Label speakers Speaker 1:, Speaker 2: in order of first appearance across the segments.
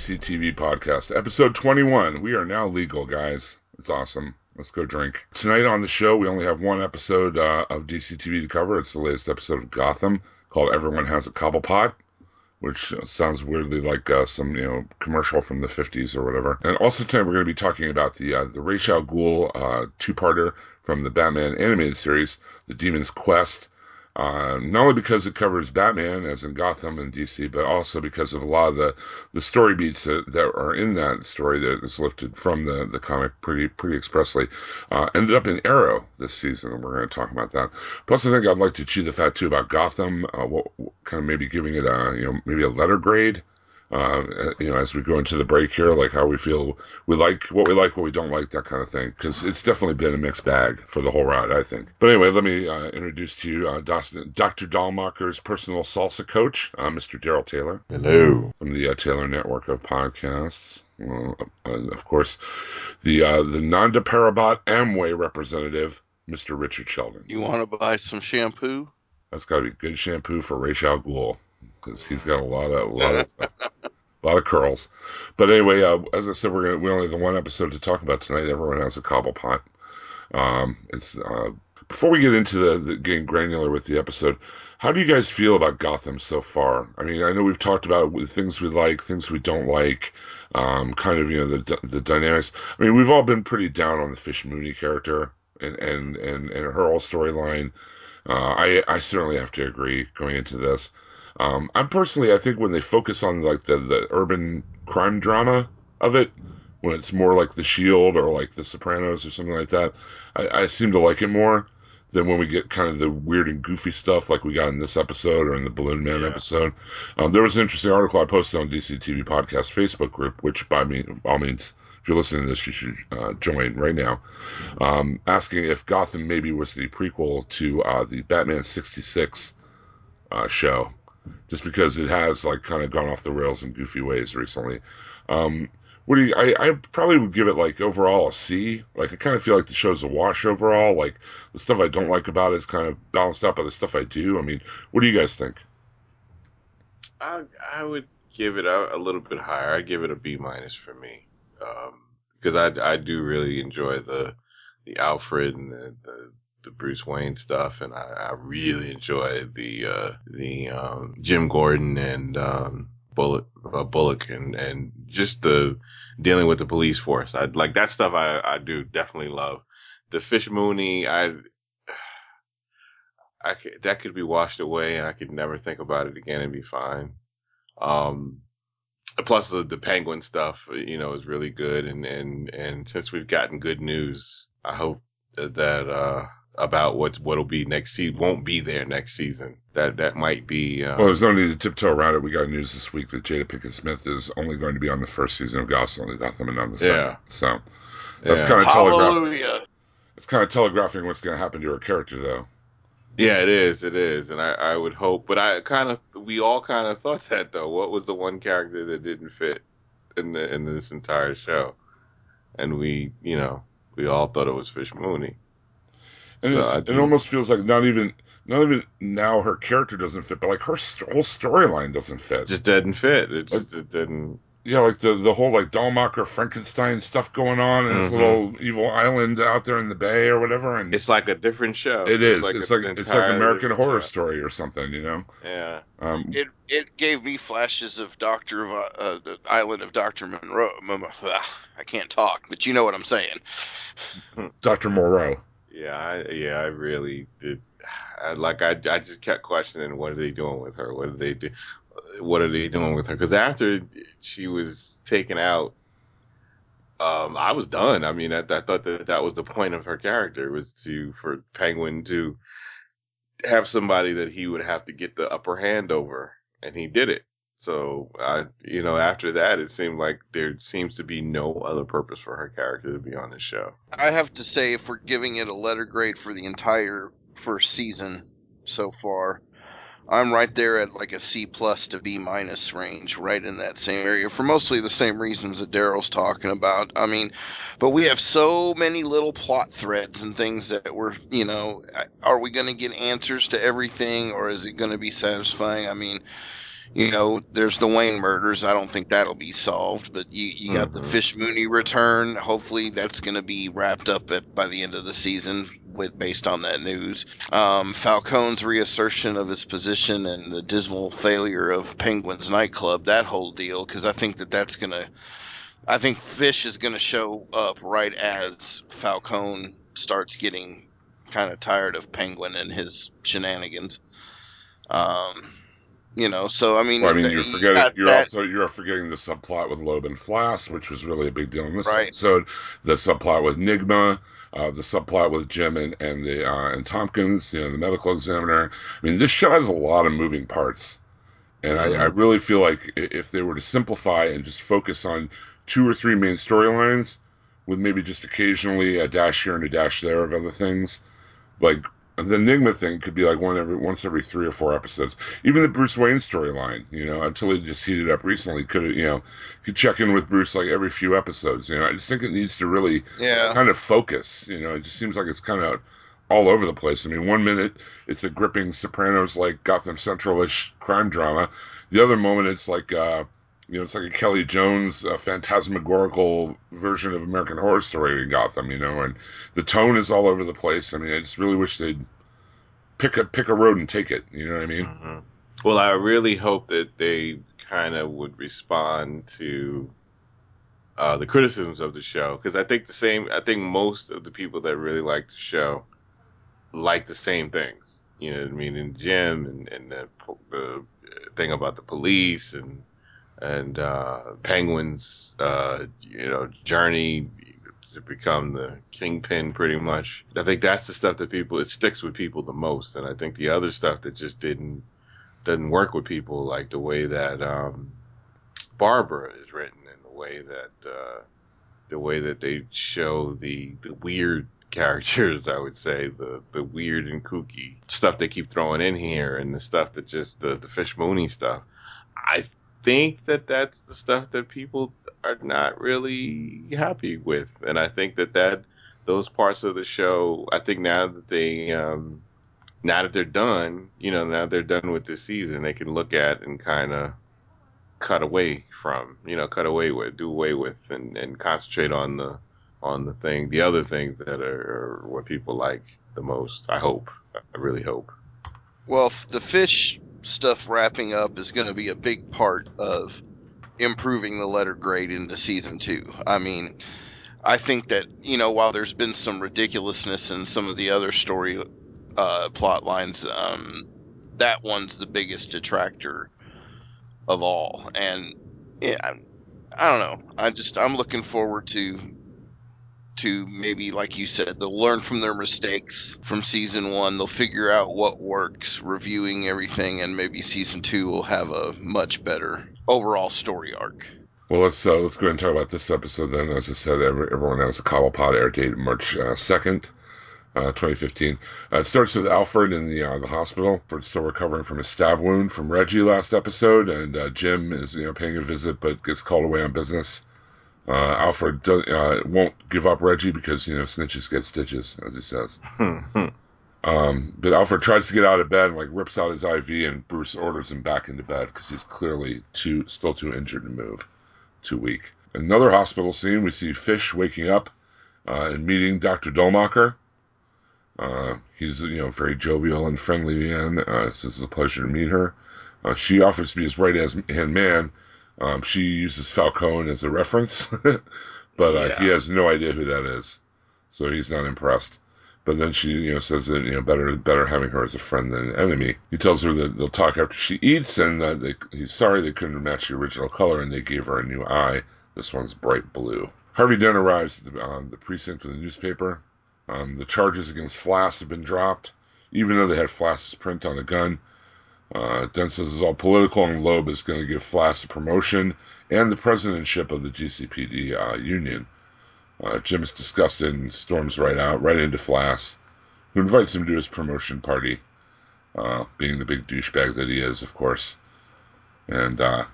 Speaker 1: Welcome to the DC TV podcast, episode 21. We are now legal, guys. It's awesome. Let's go drink. Tonight on the show, we only have one episode uh, of DC TV to cover. It's the latest episode of Gotham called Everyone Has a Cobblepot, which sounds weirdly like uh, some you know commercial from the 50s or whatever. And also tonight, we're going to be talking about the uh, the Ra's al Ghul uh, two-parter from the Batman animated series, The Demon's Quest. Uh, not only because it covers Batman, as in Gotham and DC, but also because of a lot of the, the story beats that, that are in that story that is lifted from the, the comic pretty pretty expressly. Uh, ended up in Arrow this season, and we're going to talk about that. Plus, I think I'd like to chew the fat too about Gotham, uh, what, kind of maybe giving it a you know maybe a letter grade. Uh, you know, as we go into the break here, like how we feel, we like what we like, what we don't like, that kind of thing. Because it's definitely been a mixed bag for the whole ride, I think. But anyway, let me uh, introduce to you uh, Dr. Dulmacher's personal salsa coach, uh, Mr. Daryl Taylor.
Speaker 2: Hello.
Speaker 1: From the uh, Taylor Network of Podcasts. Well, of course, the uh, the Nanda Parbat Amway representative, Mr. Richard Sheldon.
Speaker 3: You want to buy some shampoo?
Speaker 1: That's got to be good shampoo for Ra's al Ghul because he's got a lot of a lot of a lot of curls. But anyway, uh, as I said, we're gonna we only have the one episode to talk about tonight. Everyone has a Cobblepot. Um, it's uh, before we get into the, the getting granular with the episode. How do you guys feel about Gotham so far? I mean, I know we've talked about things we like, things we don't like, um, kind of you know the the dynamics. I mean, we've all been pretty down on the Fish Mooney character and and and, and her whole storyline. Uh, I I certainly have to agree going into this. Um, I'm personally, I think when they focus on like the, the urban crime drama of it, when it's more like The Shield or like The Sopranos or something like that, I, I seem to like it more than when we get kind of the weird and goofy stuff like we got in this episode or in the Balloon Man yeah. episode. Um, there was an interesting article I posted on DC TV Podcast Facebook group, which by me, all means, if you're listening to this, you should uh, join right now. Um, asking if Gotham maybe was the prequel to uh, the Batman 66 uh, show just because it has like kind of gone off the rails in goofy ways recently. Um, what do you? I, I probably would give it like overall a C. Like I kind of feel like the show's a wash overall. Like the stuff I don't like about it is kind of balanced out by the stuff I do. I mean, what do you guys think?
Speaker 2: I I would give it a, a little bit higher. I give it a B minus for me um, because I I do really enjoy the the Alfred and the, the the Bruce Wayne stuff, and I, I really enjoyed the uh, the um, Jim Gordon and um, Bullock, uh, Bullock, and and just the dealing with the police force. I like that stuff. I I do definitely love the Fish Mooney. I I could, that could be washed away, and I could never think about it again and be fine. Um, plus the the Penguin stuff, you know, is really good, and and and since we've gotten good news, I hope that, that uh about what what'll be next season won't be there next season. That that might be. Um,
Speaker 1: well, there's no need to tiptoe around it. We got news this week that Jada Pinkett Smith is only going to be on the first season of Gotham, nothing and on the second. Yeah. So that's yeah. kind of telegraphing. It's kind of telegraphing what's going to happen to her character, though.
Speaker 2: Yeah, it is. It is, and I, I would hope, but I kind of, we all kind of thought that though. What was the one character that didn't fit in the in this entire show? And we, you know, we all thought it was Fish Mooney.
Speaker 1: And so it, it almost feels like not even not even now her character doesn't fit, but like her st- whole storyline doesn't fit.
Speaker 2: Just didn't fit. It just like, it didn't.
Speaker 1: yeah, like the the whole like Dulmacher Frankenstein stuff going on in this
Speaker 2: Mhm.
Speaker 1: little evil island out there in the bay or whatever. And
Speaker 2: It's like a different show.
Speaker 1: it is. It's
Speaker 2: a-
Speaker 1: like it's like American Horror
Speaker 2: show.
Speaker 1: Story or something, you know.
Speaker 2: Yeah.
Speaker 1: Um,
Speaker 3: It it gave me flashes of Doctor of uh, uh, the Island of Doctor Monroe. I can't talk, but you know what I'm saying.
Speaker 1: Dr. Moreau.
Speaker 2: Yeah, I, yeah, I really did. I, like, I, I just kept questioning, what are they doing with her? What are they do? What are they doing with her? Because after she was taken out, um, I was done. I mean, I, I thought that that was the point of her character was to for Penguin to have somebody that he would have to get the upper hand over, and he did it. So, I, you know, after that, it seemed like there seems to be no other purpose for her character to be on this show.
Speaker 3: I have to say, if we're giving it a letter grade for the entire first season so far, I'm right there at like a C plus to B minus range, right in that same area for mostly the same reasons that Daryl's talking about. I mean, but we have so many little plot threads and things that we're, you know, are we going to get answers to everything or is it going to be satisfying? I mean, you know, there's the Wayne murders. I don't think that'll be solved, but you, you got the
Speaker 2: Mhm.
Speaker 3: Fish Mooney return. Hopefully, that's going to be wrapped up at by the end of the season with based on that news. Um, Falcone's reassertion of his position and the dismal failure of Penguin's nightclub. That whole deal, because I think that that's going to. I think Fish is going to show up right as Falcone starts getting kind of tired of Penguin and his shenanigans. Um, you know, so I mean,
Speaker 1: Well, I mean, you're forgetting. You're
Speaker 3: that-
Speaker 1: also you're forgetting the subplot with Loeb and Flass, which was really a big deal in this
Speaker 3: Right.
Speaker 1: episode. The subplot with Nygma, uh, the subplot with Jim and and the uh, and Tompkins, you know, the medical examiner. I mean, this show has a lot of moving parts, and I, I really feel like if they were to simplify and just focus on two or three main storylines, with maybe just occasionally a dash here and a dash there of other things, like the Enigma thing could be like one every once every three or four episodes. Even the Bruce Wayne storyline, you know, until it just heated up recently, could you know, could check in with Bruce like every few episodes. You know, I just think it needs to really
Speaker 3: yeah.
Speaker 1: kind of focus. You know, it just seems like it's kind of all over the place. I mean, one minute it's a gripping Sopranos like Gotham Central-ish crime drama. The other moment it's like, uh, you know, it's like a Kelley Jones uh, phantasmagorical version of American Horror Story in Gotham. You know, and the tone is all over the place. I mean, I just really wish they'd pick a pick a road and take it. You know what I mean?
Speaker 2: Mhm. Well, I really hope that they kind of would respond to uh, the criticisms of the show because I think the same. I think most of the people that really like the show like the same things. You know what I mean? And Jim and, and the, the thing about the police and and uh, Penguin's uh, you know journey to become the kingpin pretty much. I think that's the stuff that people it sticks with people the most, and I think the other stuff that just didn't doesn't work with people, like the way that um, Barbara is written and the way that uh, the way that they show the the weird characters, I would say the the weird and kooky stuff they keep throwing in here, and the stuff that just the the Fish Mooney stuff. I think that that's the stuff that people are not really happy with, and I think that that those parts of the show, I think now that they um, now that they're done, you know, now they're done with this season, they can look at and kind of cut away from, you know, cut away with, do away with, and, and concentrate on the on the thing, the other things that are, are what people like the most. I hope, I really hope.
Speaker 3: Well, the fish stuff wrapping up is going to be a big part of improving the letter grade into season two. I mean, I think that you know while there's been some ridiculousness in some of the other story uh, plot lines, um, that one's the biggest detractor of all. And yeah, I, I don't know. I just I'm looking forward to to maybe like you said they'll learn from their mistakes from season one they'll figure out what works reviewing everything and maybe season two will have a much better overall story arc
Speaker 1: Well, let's uh, let's go ahead and talk about this episode then. As I said, every, everyone has a Cobblepot air date March uh, second, uh, 2015. Uh, it starts with Alfred in the uh, the hospital. Alfred's still recovering from a stab wound from Reggie last episode, and uh, Jim is you know paying a visit but gets called away on business. Uh, Alfred do, uh, won't give up Reggie because you know snitches get stitches, as he says. Um, but Alfred tries to get out of bed and like rips out his IV, and Bruce orders him back into bed because he's clearly too still too injured to move. too weak. Another hospital scene, we see Fish waking up uh, and meeting Dr. Dulmacher. Uh, he's you know very jovial and friendly man. Uh, says it's a pleasure to meet her. Uh, she offers to be his right hand man. Um, she uses Falcone as a reference, but uh, he has no idea who that is, so he's not impressed. But then she, you know, says that you know better better having her as a friend than an enemy. He tells her that they'll talk after she eats, and that they, he's sorry they couldn't match the original color, and they gave her a new eye. This one's bright blue. Harvey Dent arrives at the, um, the precinct with a newspaper. Um, the charges against Flass have been dropped, even though they had Flass's print on the gun. Uh, Dent says it's all political, and Loeb is going to give Flass a promotion and the presidentship of the GCPD uh, union. Uh, is disgusted and storms right out, right into Flass, who invites him to his promotion party, uh, being the big douchebag that he is, of course, and uh,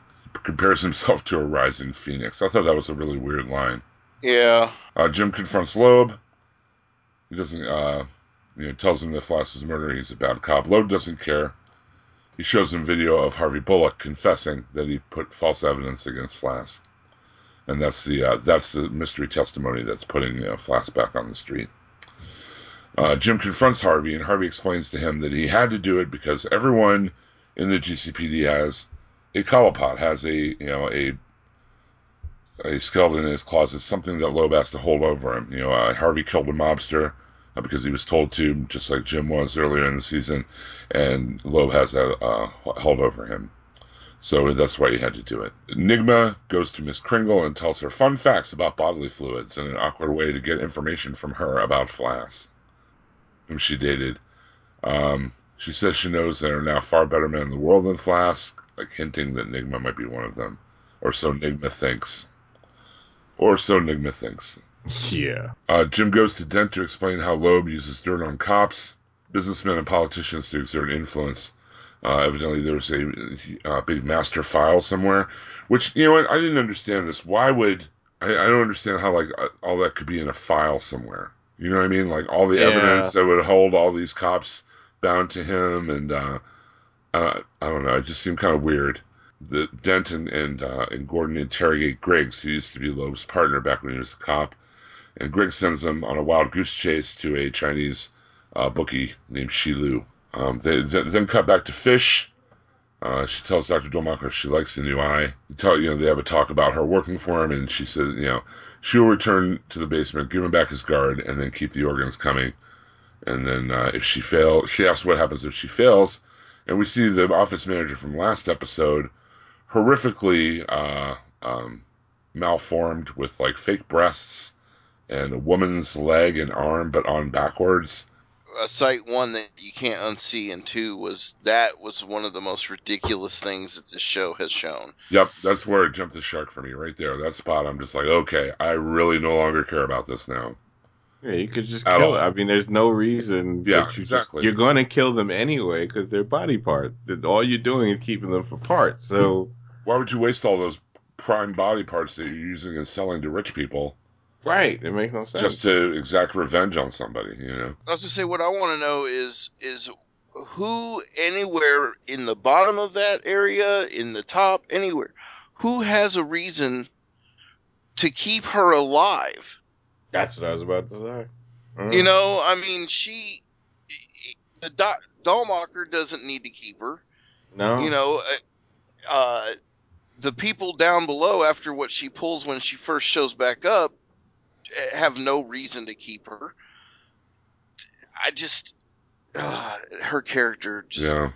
Speaker 1: compares himself to a rising phoenix. I thought that was a really weird line.
Speaker 3: Yeah.
Speaker 1: Uh, Jim confronts Loeb. He doesn't, uh, you know, tells him that Flass is a murderer. He's a bad cop. Loeb doesn't care. He shows him video of Harvey Bullock confessing that he put false evidence against Flass, and that's the uh, that's the mystery testimony that's putting uh, Flass back on the street. Uh, Jim confronts Harvey, and Harvey explains to him that he had to do it because everyone in the GCPD has a Cobblepot, has a you know a a skeleton in his closet, something that Loeb has to hold over him. You know, uh, Harvey killed a mobster because he was told to, just like Jim was earlier in the season, and Loeb has that uh, held over him. So that's why he had to do it. Enigma goes to Miss Kringle and tells her fun facts about bodily fluids in an awkward way to get information from her about Flass, whom she dated. Um, she says she knows there are now far better men in the world than Flass, like hinting that Enigma might be one of them. Or so Enigma thinks. Or so Enigma thinks.
Speaker 2: Yeah.
Speaker 1: Uh, Jim goes to Dent to explain how Loeb uses dirt on cops, businessmen, and politicians to exert influence. Uh, evidently, there's a, uh big master file somewhere, which you know what I didn't understand this. Why would I, I don't understand how like uh, all that could be in a file somewhere. You know what I mean? Like all the
Speaker 2: Yeah.
Speaker 1: evidence that would hold all these cops bound to him, and uh, uh, I don't know. It just seemed kind of weird. The Dent and and, uh, and Gordon interrogate Griggs, who used to be Loeb's partner back when he was a cop and Griggs sends them on a wild goose chase to a Chinese uh, bookie named Shi Lu. Um, they, then cut back to Fish. Uh, she tells Dr. Dulmacher she likes the new eye. Tell, you know, they have a talk about her working for him, and she says, you know, she will return to the basement, give him back his guard, and then keep the organs coming. And then uh, if she fails, she asks what happens if she fails, and we see the office manager from last episode horrifically uh, um, malformed with like fake breasts and a woman's leg and arm, but on backwards.
Speaker 3: A sight one that you can't unsee, and two was that was one of the most ridiculous things that this show has shown.
Speaker 1: Yep, that's where it jumped the shark for me right there. That spot, I'm just like, okay, I really no longer care about this now.
Speaker 2: Yeah, you could just
Speaker 1: At
Speaker 2: kill
Speaker 1: all.
Speaker 2: it. I mean, there's no reason.
Speaker 1: Yeah,
Speaker 2: that you
Speaker 1: exactly.
Speaker 2: Just, you're going to kill them anyway because they're body parts. That All you're doing is keeping them for parts. So,
Speaker 1: Why would you waste all those prime body parts that you're using and selling to rich people
Speaker 2: right, it makes no sense.
Speaker 1: just to exact revenge on somebody? You know?
Speaker 3: I was gonna say what I want to know is is who anywhere in the bottom of that area, in the top, anywhere, who has a reason to keep her alive?
Speaker 2: That's what I was about to say. Mm.
Speaker 3: You know, I mean, she, the doc, Dulmacher doesn't need to keep her.
Speaker 2: no,
Speaker 3: You know, uh, uh, the people down below after what she pulls when she first shows back up have no reason to keep her. I just, uh, her character just
Speaker 1: Yeah.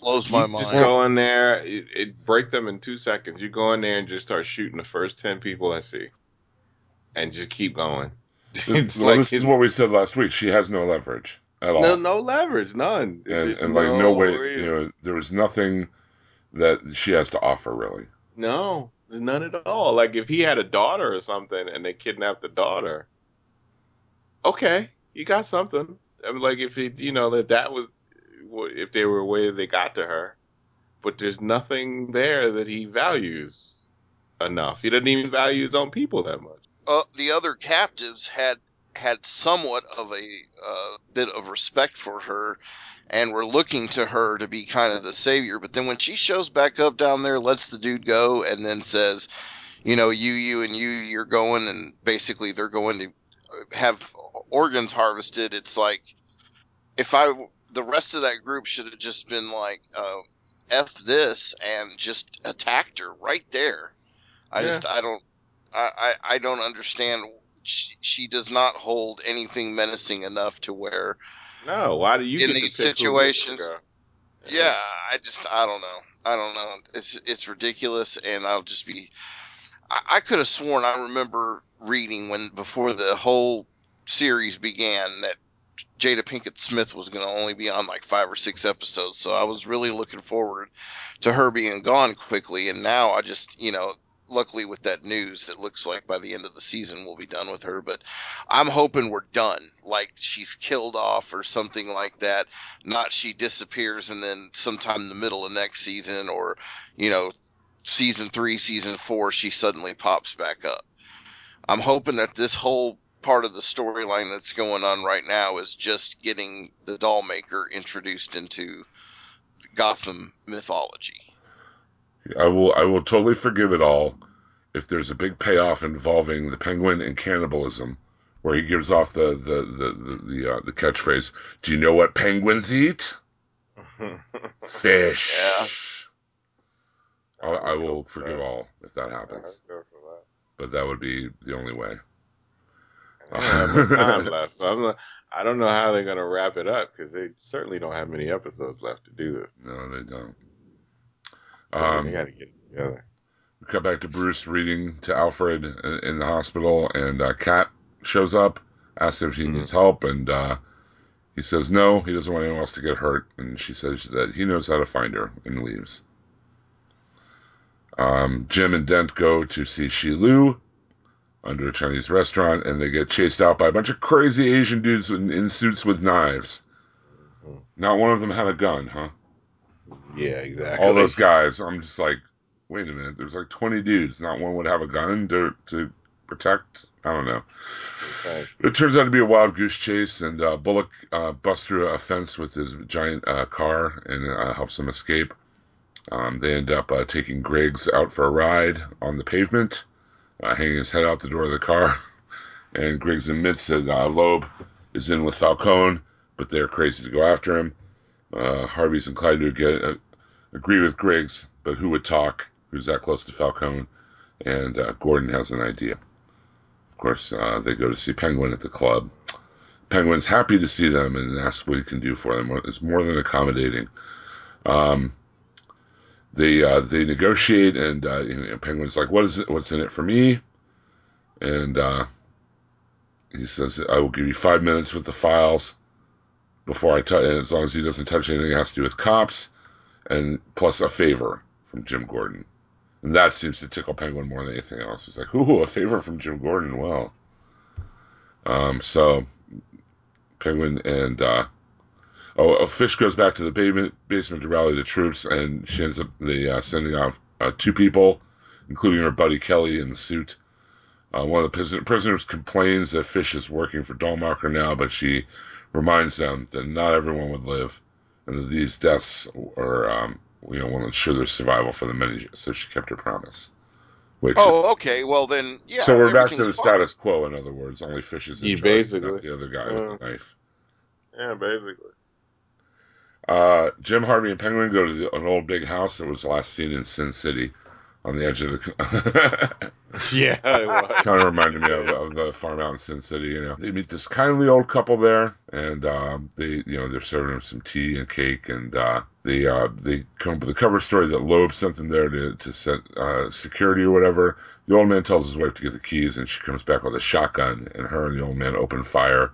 Speaker 3: blows
Speaker 2: you
Speaker 3: my
Speaker 2: just
Speaker 3: mind.
Speaker 2: go in there, it, it break them in two seconds. You go in there and just start shooting the first ten people I see, and just keep going. It's
Speaker 1: well,
Speaker 2: like
Speaker 1: this is what we said last week. She has no leverage at all.
Speaker 2: no, no leverage, none.
Speaker 1: and,
Speaker 2: There's
Speaker 1: and like no way,
Speaker 2: reason.
Speaker 1: you know, there was nothing that she has to offer really.
Speaker 2: No, none at all. Like if he had a daughter or something and they kidnapped the daughter, okay, you got something. I mean, like if he, you know, that that was if they were aware they got to her, but there's nothing there that he values enough. He doesn't even value his own people that much.
Speaker 3: uh, the other captives had had somewhat of a uh, bit of respect for her and were looking to her to be kind of the savior but then when she shows back up down there lets the dude go and then says you know, you, you, and you, you're going, and basically they're going to have organs harvested. It's like if I, the rest of that group should have just been like, uh, f this and just attacked her right there. I
Speaker 2: Yeah.
Speaker 3: just, I don't, I, I, I don't understand. She, she does not hold anything menacing enough to where
Speaker 2: No, why do you
Speaker 3: In
Speaker 2: get
Speaker 3: these
Speaker 2: to pick who gets to
Speaker 3: situations-
Speaker 2: go?
Speaker 3: Yeah, I just I don't know. I don't know. It's it's ridiculous, and I'll just be. I, I could have sworn I remember reading when before the whole series began that Jada Pinkett Smith was going to only be on like five or six episodes, so I was really looking forward to her being gone quickly, and now I just you know. Luckily, with that news, it looks like by the end of the season we'll be done with her. But I'm hoping we're done, like she's killed off or something like that. Not she disappears and then sometime in the middle of next season or you know season three season four she suddenly pops back up. I'm hoping that this whole part of the storyline that's going on right now is just getting the doll maker introduced into gotham mythology
Speaker 1: I will I will totally forgive it all if there's a big payoff involving the penguin and cannibalism, where he gives off the the the the the, uh, the catchphrase. Do you know what penguins eat? Fish. I, I will forgive all if that happens,
Speaker 2: that.
Speaker 1: but that would be the only way.
Speaker 2: I don't time left. I'm not, I don't know how they're going to wrap it up because they certainly don't have many episodes left to do this.
Speaker 1: No, they don't. Um,
Speaker 2: they got to get it together.
Speaker 1: We cut back to Bruce reading to Alfred in, in the hospital, and uh, Kat shows up, asks if he
Speaker 2: Mhm.
Speaker 1: needs help, and uh, he says no, he doesn't want anyone else to get hurt, and she says that he knows how to find her, and leaves. Um, Jim and Dent go to see Shi Lu under a Chinese restaurant, and they get chased out by a bunch of crazy Asian dudes in, in suits with knives.
Speaker 2: Mhm.
Speaker 1: Not one of them had a gun, huh?
Speaker 2: Yeah, exactly.
Speaker 1: all those guys. I'm just like, wait a minute. There's like 20 dudes. Not one would have a gun to to protect. I don't know.
Speaker 2: Okay.
Speaker 1: It turns out to be a wild goose chase, and uh, Bullock uh, busts through a fence with his giant uh, car and uh, helps him escape. Um, they end up uh, taking Griggs out for a ride on the pavement, uh, hanging his head out the door of the car. And Griggs admits that uh, Loeb is in with Falcone, but they're crazy to go after him. Uh, Harvey's inclined to get uh, agree with Griggs, but who would talk? Who's that close to Falcone? And uh, Gordon has an idea. Of course, uh, they go to see Penguin at the club. Penguin's happy to see them and asks what he can do for them. It's more than accommodating. Um, they uh, they negotiate, and uh, you know, Penguin's like, "What is it? What's in it for me?" And uh, he says, "I will give you five minutes with the files before I touch. As long as he doesn't touch anything that has to do with cops, and plus a favor from Jim Gordon." And that seems to tickle Penguin more than anything else. He's like, "Ooh, a favor from Jim Gordon. Well." Um, so Penguin and uh, oh, fish goes back to the basement, basement to rally the troops, and she ends up they uh, sending off uh, two people, including her buddy Kelly in the suit. Uh, one of the prisoners complains that Fish is working for Dulmacher now, but she reminds them that not everyone would live, and that these deaths are, um, you know, will ensure their survival for the many. So she kept her promise. Which is,
Speaker 3: oh okay well then yeah
Speaker 1: so we're back to the status quo. In other words, only Fish is in
Speaker 2: Yeah,
Speaker 1: charge,
Speaker 2: basically.
Speaker 1: not the other guy with the knife.
Speaker 2: Yeah, basically.
Speaker 1: Uh, Jim Harvey and Penguin go to the, an old big house that was last seen in Sin City, on the edge of the.
Speaker 2: Yeah, it was.
Speaker 1: kind of reminded me of, of the farm out in Sin City. You know, they meet this kindly old couple there, and um, they, you know, they're serving them some tea and cake, and uh, they uh, they come up with a cover story that Loeb sent them there to to set uh, security or whatever. The old man tells his wife to get the keys, and she comes back with a shotgun, and her and the old man open fire.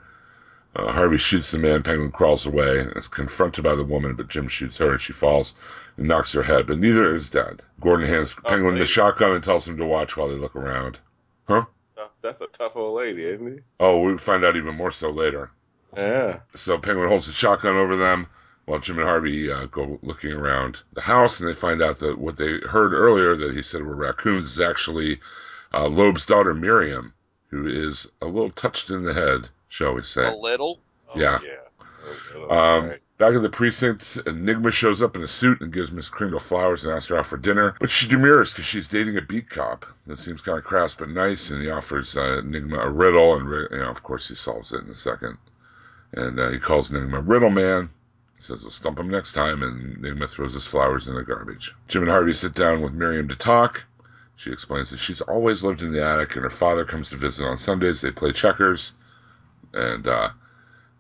Speaker 1: Uh, Harvey shoots the man. Penguin crawls away and is confronted by the woman, but Jim shoots her, and she falls and knocks her head. But neither is dead. Gordon hands Penguin the shotgun and tells him to watch while they look around.
Speaker 2: Huh? That's a tough old lady, isn't he?
Speaker 1: Oh, we find out even more so later.
Speaker 2: Yeah.
Speaker 1: So Penguin holds the shotgun over them while Jim and Harvey uh, go looking around the house, and they find out that what they heard earlier that he said were raccoons is actually uh, Loeb's daughter Miriam, who is a little touched in the head, shall we say?
Speaker 3: a little
Speaker 2: Oh,
Speaker 1: Yeah.
Speaker 2: Yeah. Oh,
Speaker 1: Um,
Speaker 2: right.
Speaker 1: Back at the precinct, Enigma shows up in a suit and gives Miss Kringle flowers and asks her out for dinner. But she demurs because she's dating a beat cop. That seems kind of crass but nice, and he offers uh, Enigma a riddle, and you know, of course he solves it in a second. And uh, he calls Enigma Riddle Man. He says he'll stump him next time, and Enigma throws his flowers in the garbage. Jim and Harvey sit down with Miriam to talk. She explains that she's always lived in the attic, and her father comes to visit on Sundays. They play checkers, and uh,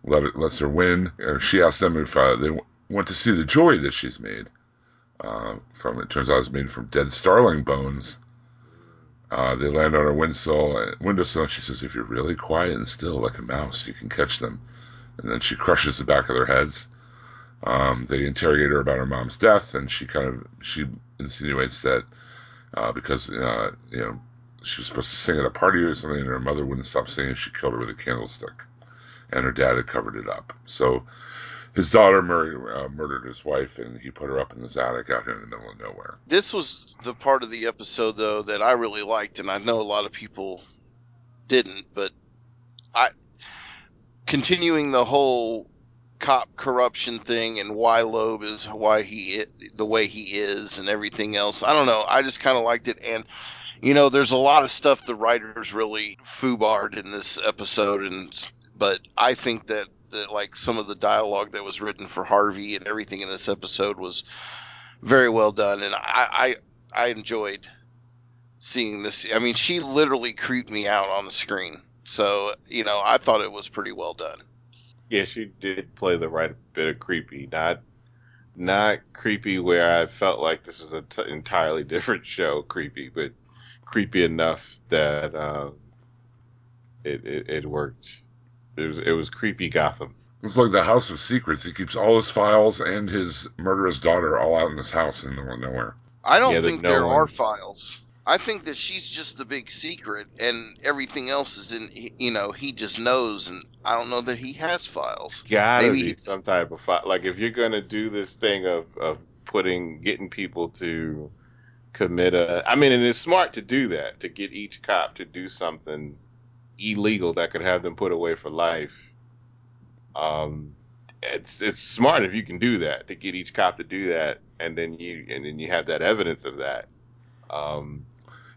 Speaker 1: let it, lets her win. She asks them if uh, they w- want to see the jewelry that she's made. Uh, from it turns out it's made from dead starling bones. Uh, they land on her windsill, uh, windowsill, she says, "If you're really quiet and still, like a mouse, you can catch them." And then she crushes the back of their heads. Um, they interrogate her about her mom's death, and she kind of she insinuates that uh, because uh, you know she was supposed to sing at a party or something, and her mother wouldn't stop singing, she killed her with a candlestick and her dad had covered it up. So his daughter mur- uh, murdered his wife, and he put her up in this attic out here in the middle of nowhere.
Speaker 3: This was the part of the episode though that I really liked, and I know a lot of people didn't, but I continuing the whole cop corruption thing and why Loeb is why he the way he is and everything else. I don't know. I just kind of liked it, and you know, there's a lot of stuff the writers really foobarred in this episode, and but I think that. that like some of the dialogue that was written for Harvey and everything in this episode was very well done, and I, I I enjoyed seeing this. I mean, she literally creeped me out on the screen. So you know, I thought it was pretty well done.
Speaker 2: Yeah, she did play the right bit of creepy. Not not creepy where I felt like this was an t- entirely different show. Creepy, but creepy enough that uh, it, it it worked. It was it was creepy Gotham.
Speaker 1: It's like the House of Secrets. He keeps all his files and his murderous daughter all out in his house in the middle of nowhere.
Speaker 3: I don't
Speaker 2: Yeah, that
Speaker 3: think
Speaker 2: no
Speaker 3: there
Speaker 2: one-
Speaker 3: are files. I think that she's just the big secret, and everything else is in. You know, he just knows, and I don't know that he has files.
Speaker 2: Gotta
Speaker 3: Maybe-
Speaker 2: be some type of fi- like if you're gonna do this thing of of putting getting people to commit a. I mean, and it's smart to do that to get each cop to do something illegal that could have them put away for life. Um, it's it's smart if you can do that to get each cop to do that, and then you and then you have that evidence of that. Um,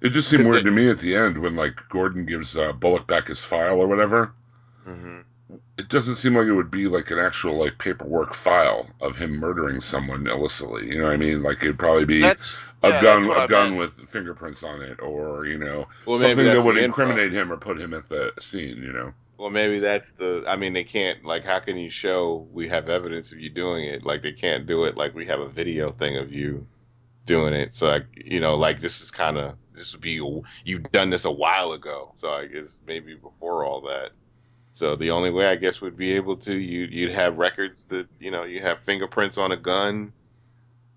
Speaker 1: It just seemed weird
Speaker 2: they-
Speaker 1: to me at the end when like Gordon gives uh, Bullock back his file or whatever. It doesn't seem like it would be like an actual like paperwork file of him murdering someone illicitly. You know what I mean? Like it'd probably be
Speaker 2: That's-
Speaker 1: a
Speaker 2: yeah,
Speaker 1: gun, a
Speaker 2: I
Speaker 1: gun
Speaker 2: meant.
Speaker 1: with fingerprints on it, or you know
Speaker 2: Well,
Speaker 1: something that would
Speaker 2: the info.
Speaker 1: incriminate him or put him at the scene. You know?
Speaker 2: Well, maybe that's the. I mean, they can't. Like, how can you show we have evidence of you doing it? Like, they can't do it. Like, we have a video thing of you doing it. So, like, you know, like this is kind of this would be you've done this a while ago. So I guess maybe before all that. So the only way I guess would be able to you you'd have records that you know you have fingerprints on a gun,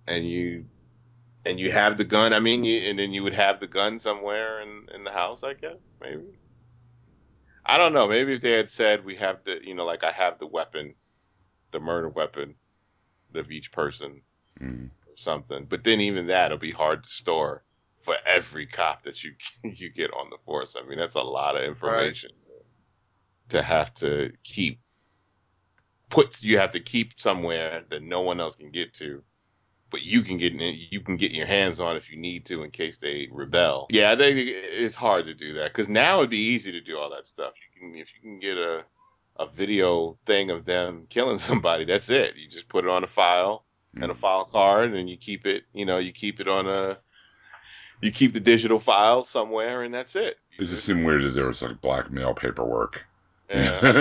Speaker 2: and you and you have the gun. I mean, you, and then you would have the gun somewhere in in the house. I guess maybe. I don't know. Maybe if they had said we have the, you know, like I have the weapon, the murder weapon of each person
Speaker 1: Mm.
Speaker 2: or something. But then even that'll be hard to store for every cop that you you get on the force. I mean, that's a lot of information to have to keep put. You have to keep somewhere that no one else can get to. But you can get in, you can get your hands on if you need to in case they rebel. Yeah, I think it's hard to do that because now it'd be easy to do all that stuff. You can if you can get a a video thing of them killing somebody. That's it. You just put it on a file and a mm-hmm. file card, and you keep it. You know, you keep it on a you keep the digital file somewhere, and that's it. You
Speaker 1: It just seemed weird as there was like blackmail paperwork.
Speaker 2: Yeah, I think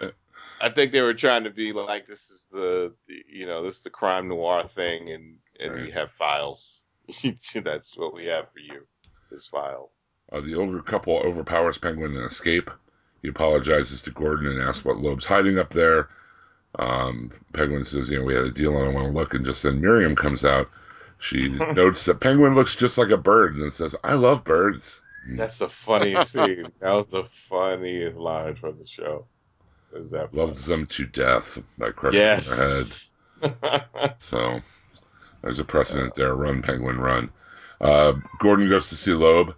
Speaker 2: that- I think they were trying to be like this is the you know this is the crime noir thing and and we
Speaker 1: Right.
Speaker 2: have files. That's what we have for you. Is files.
Speaker 1: Uh, the older couple overpowers Penguin and escape. He apologizes to Gordon and asks what Loeb's hiding up there. Um, Penguin says, you know, we had a deal and I want to look. And just then Miriam comes out. She notes that Penguin looks just like a bird and says, I love birds.
Speaker 2: That's the funniest scene. That was the funniest line from the show. Is that
Speaker 1: Loves them to death by crushing
Speaker 2: yes.
Speaker 1: their head. So there's a precedent there. Run, Penguin, run. Uh, Gordon goes to see Loeb.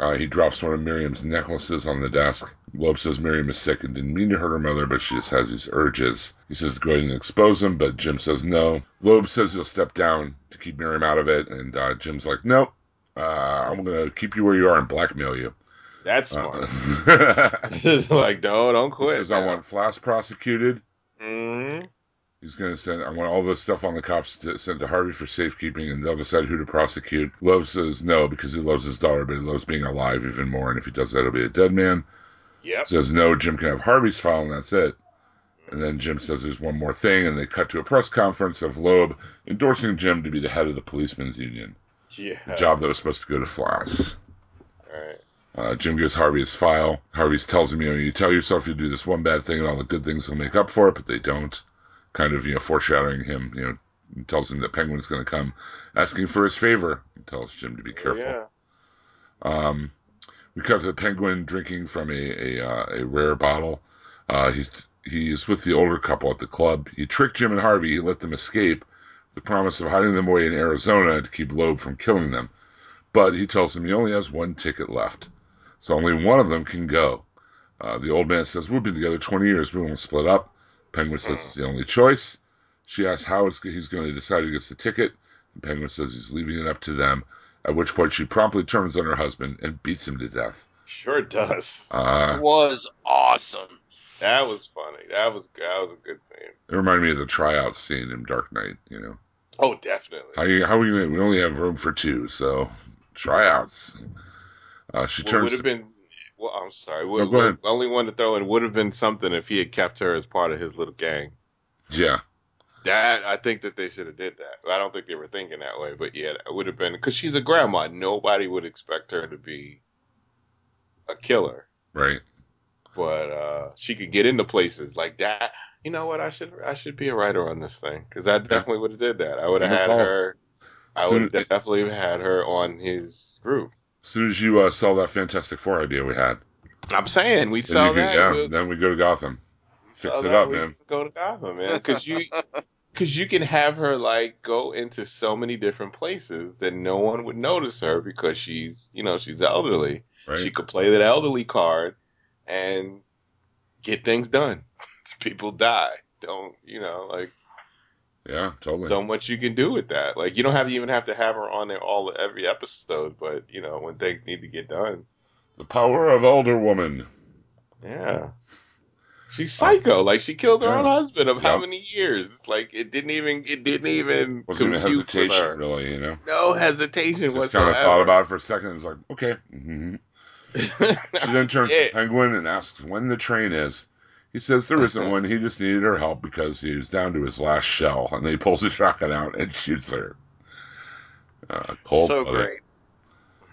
Speaker 1: Uh, he drops one of Miriam's necklaces on the desk. Loeb says Miriam is sick and didn't mean to hurt her mother, but she just has these urges. He says to go ahead and expose him, but Jim says no. Loeb says he'll step down to keep Miriam out of it, and uh, Jim's like, nope, uh, I'm going to keep you where you are and blackmail you.
Speaker 2: That's smart.
Speaker 1: Uh,
Speaker 2: It's like, no, don't quit.
Speaker 1: he says, I want Flass prosecuted.
Speaker 2: hmm
Speaker 1: He's going to send, I want all this stuff on the cops to, sent to Harvey for safekeeping, and they'll decide who to prosecute. Loeb says no because he loves his daughter, but he loves being alive even more, and if he does that, he'll be a dead man.
Speaker 2: Yep.
Speaker 1: Says no, Jim can have Harvey's file, and that's it. And then Jim says there's one more thing, and they cut to a press conference of Loeb endorsing Jim to be the head of the policemen's union,
Speaker 2: Yeah.
Speaker 1: job that was supposed to go to Flass.
Speaker 2: Right.
Speaker 1: Uh, Jim gives Harvey his file. Harvey tells him, you know, you tell yourself you'll do this one bad thing and all the good things will make up for it, but they don't. Kind of, you know, foreshadowing him, you know, tells him that Penguin's going to come asking for his favor. He tells Jim to be careful.
Speaker 2: Yeah.
Speaker 1: Um, we cut to the Penguin drinking from a a, uh, a rare bottle. Uh, he's he's with the older couple at the club. He tricked Jim and Harvey. He let them escape, the promise of hiding them away in Arizona to keep Loeb from killing them. But he tells them he only has one ticket left, so only one of them can go. Uh, the old man says, "We've been together 20 years. We won't split up." Penguin says it's the only choice. She asks how it's, he's going to decide who gets the ticket, and Penguin says he's leaving it up to them. At which point she promptly turns on her husband and beats him to death.
Speaker 2: Sure does.
Speaker 1: Uh,
Speaker 3: was awesome.
Speaker 2: That was funny. That was that was a good scene.
Speaker 1: it reminded me of the tryout scene in Dark Knight. You know,
Speaker 2: Oh, definitely.
Speaker 1: how you how we we only have room for two, so tryouts. Uh, she
Speaker 2: What
Speaker 1: turns.
Speaker 2: would have been. Well, I'm sorry.
Speaker 1: No, go ahead.
Speaker 2: Only one to throw in would have been something if he had kept her as part of his little gang.
Speaker 1: yeah,
Speaker 2: That I think that they should have did that. I don't think they were thinking that way, but yeah, it would have been because she's a grandma. Nobody would expect her to be a killer,
Speaker 1: right.
Speaker 2: but uh, she could get into places like that. You know what? I should I should be a writer on this thing because I definitely would have did that. I would have had her. I would have definitely had her on his group.
Speaker 1: As soon as you uh, sell that Fantastic Four idea we had,
Speaker 2: I'm saying we
Speaker 1: could-
Speaker 2: that.
Speaker 1: yeah,
Speaker 2: we'll-
Speaker 1: then we go to Gotham. Fix it up, man.
Speaker 2: Go to Gotham, man, because you, because you can have her like go into so many different places that no one would notice her because she's, you know, she's elderly.
Speaker 1: Right.
Speaker 2: She could play that elderly card and get things done. People die. Don't you know? Like
Speaker 1: yeah, totally.
Speaker 2: so much you can do with that. Like you don't have even have to have her on there all every episode, but you know when things need to get done.
Speaker 1: the power of Elder Woman.
Speaker 2: Yeah. She's psycho. Like she killed her
Speaker 1: Yeah.
Speaker 2: own husband of how many years? Like it didn't even it didn't even
Speaker 1: Wasn't even hesitation, really, you know.
Speaker 2: No hesitation
Speaker 1: Just
Speaker 2: whatsoever.
Speaker 1: kind of thought about it for a second and was like, okay. hmm She then turns
Speaker 2: Yeah.
Speaker 1: to Penguin and asks when the train is. He says there isn't one. He just needed her help because he was down to his last shell. And then he pulls his shotgun out and shoots her. Uh, cold
Speaker 3: so great.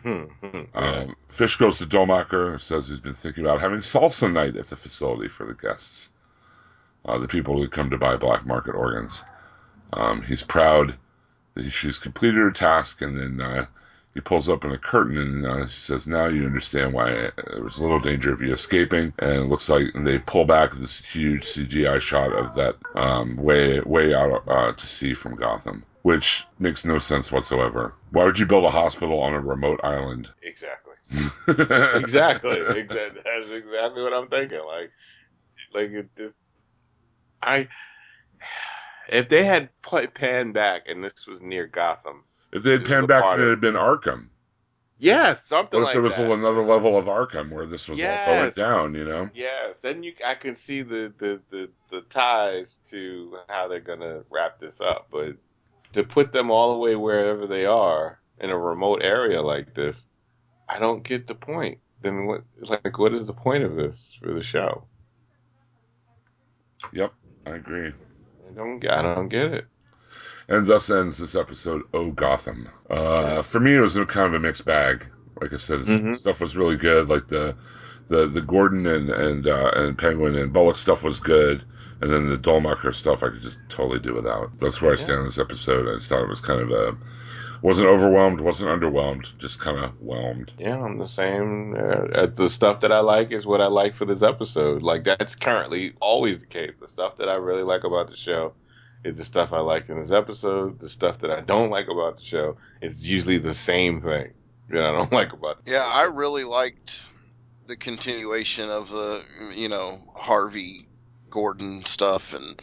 Speaker 2: Hmm, hmm, yeah.
Speaker 1: Um, Fish goes to Dulmacher, says he's been thinking about having salsa night at the facility for the guests, uh, the people who come to buy black market organs. Um, he's proud that she's completed her task, and then uh, he pulls open a curtain and uh, he says, "Now you understand why there was a little danger of you escaping." And it looks like they pull back this huge CGI shot of that um, way way out uh, to sea from Gotham, which makes no sense whatsoever. Why would you build a hospital on a remote island?
Speaker 2: exactly. Exactly. exactly. That's exactly what I'm thinking. Like, like it, this, I. If they had put pan back and this was near Gotham,
Speaker 1: If they had panned back and it had been Arkham,
Speaker 2: yeah, something
Speaker 1: what if
Speaker 2: like
Speaker 1: there was
Speaker 2: that.
Speaker 1: another level of Arkham where this was all going down? You know,
Speaker 2: Yes, then you I can see the, the, the, the ties to how they're gonna wrap this up. But to put them all the way wherever they are in a remote area like this, I don't get the point. Then what? Like, what is the point of this for the show?
Speaker 1: yep, I agree.
Speaker 2: I don't. I don't get it.
Speaker 1: And thus ends this episode. Oh Gotham. Uh, for me, it was a kind of a mixed bag. Like I said,
Speaker 2: Mhm.
Speaker 1: stuff was really good. Like the the the Gordon and and uh, and Penguin and Bullock stuff was good. And then the Dulmacher stuff, I could just totally do without. That's where I stand on this episode. I just thought it was kind of a wasn't overwhelmed, wasn't underwhelmed, just kind of whelmed.
Speaker 2: Yeah, I'm the same. Uh, uh, the stuff that I like is what I like for this episode. Like that's currently always the case. The stuff that I really like about the show is the stuff I like in this episode. The stuff that I don't like about the show is usually the same thing. that I don't like about.
Speaker 3: Yeah, I really liked the continuation of the you know Harvey Gordon stuff and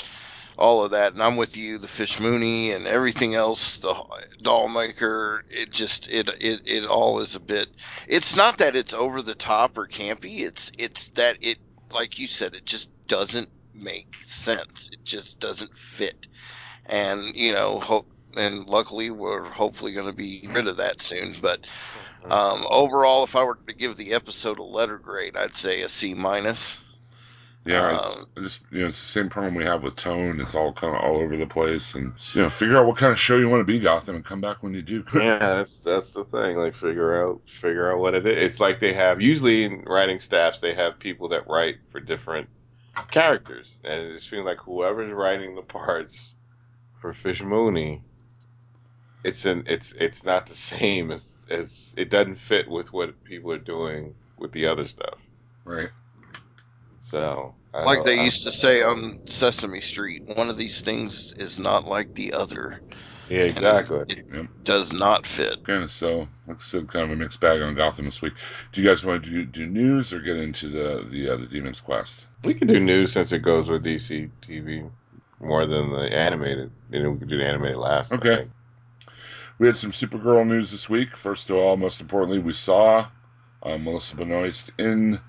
Speaker 3: all of that. And I'm with you, the Fish Mooney and everything else, the doll maker. It just it it it all is a bit. It's not that it's over the top or campy. It's it's that it like you said, it just doesn't make sense. It just doesn't fit. And you know, hope and luckily we're hopefully going to be rid of that soon. But um, overall, if I were to give the episode a letter grade, I'd say a C minus.
Speaker 1: Yeah, it's
Speaker 3: Um,
Speaker 1: just you know it's the same problem we have with tone. It's all kind of all over the place, and you know figure out what kind of show you want to be, Gotham, and come back when you do.
Speaker 2: yeah, that's that's the thing. Like figure out figure out what it is. It's like they have usually in writing staffs they have people that write for different characters, and it just like whoever's writing the parts for Fish Mooney, it's an it's it's not the same as, as it doesn't fit with what people are doing with the other stuff.
Speaker 1: Right.
Speaker 2: So I
Speaker 3: like they
Speaker 2: I-
Speaker 3: used to say on Sesame Street, one of these things is not like the other.
Speaker 2: Yeah, exactly.
Speaker 3: It does not fit.
Speaker 1: Okay, so like I said, kind of a mixed bag on Gotham this week. Do you guys want to do, do news or get into the the uh, the Demon's Quest?
Speaker 2: We can do news since it goes with DC TV more than the animated. You know, we can do the animated last.
Speaker 1: Okay. We had some Supergirl news this week. First of all, most importantly, we saw uh, Melissa Benoist in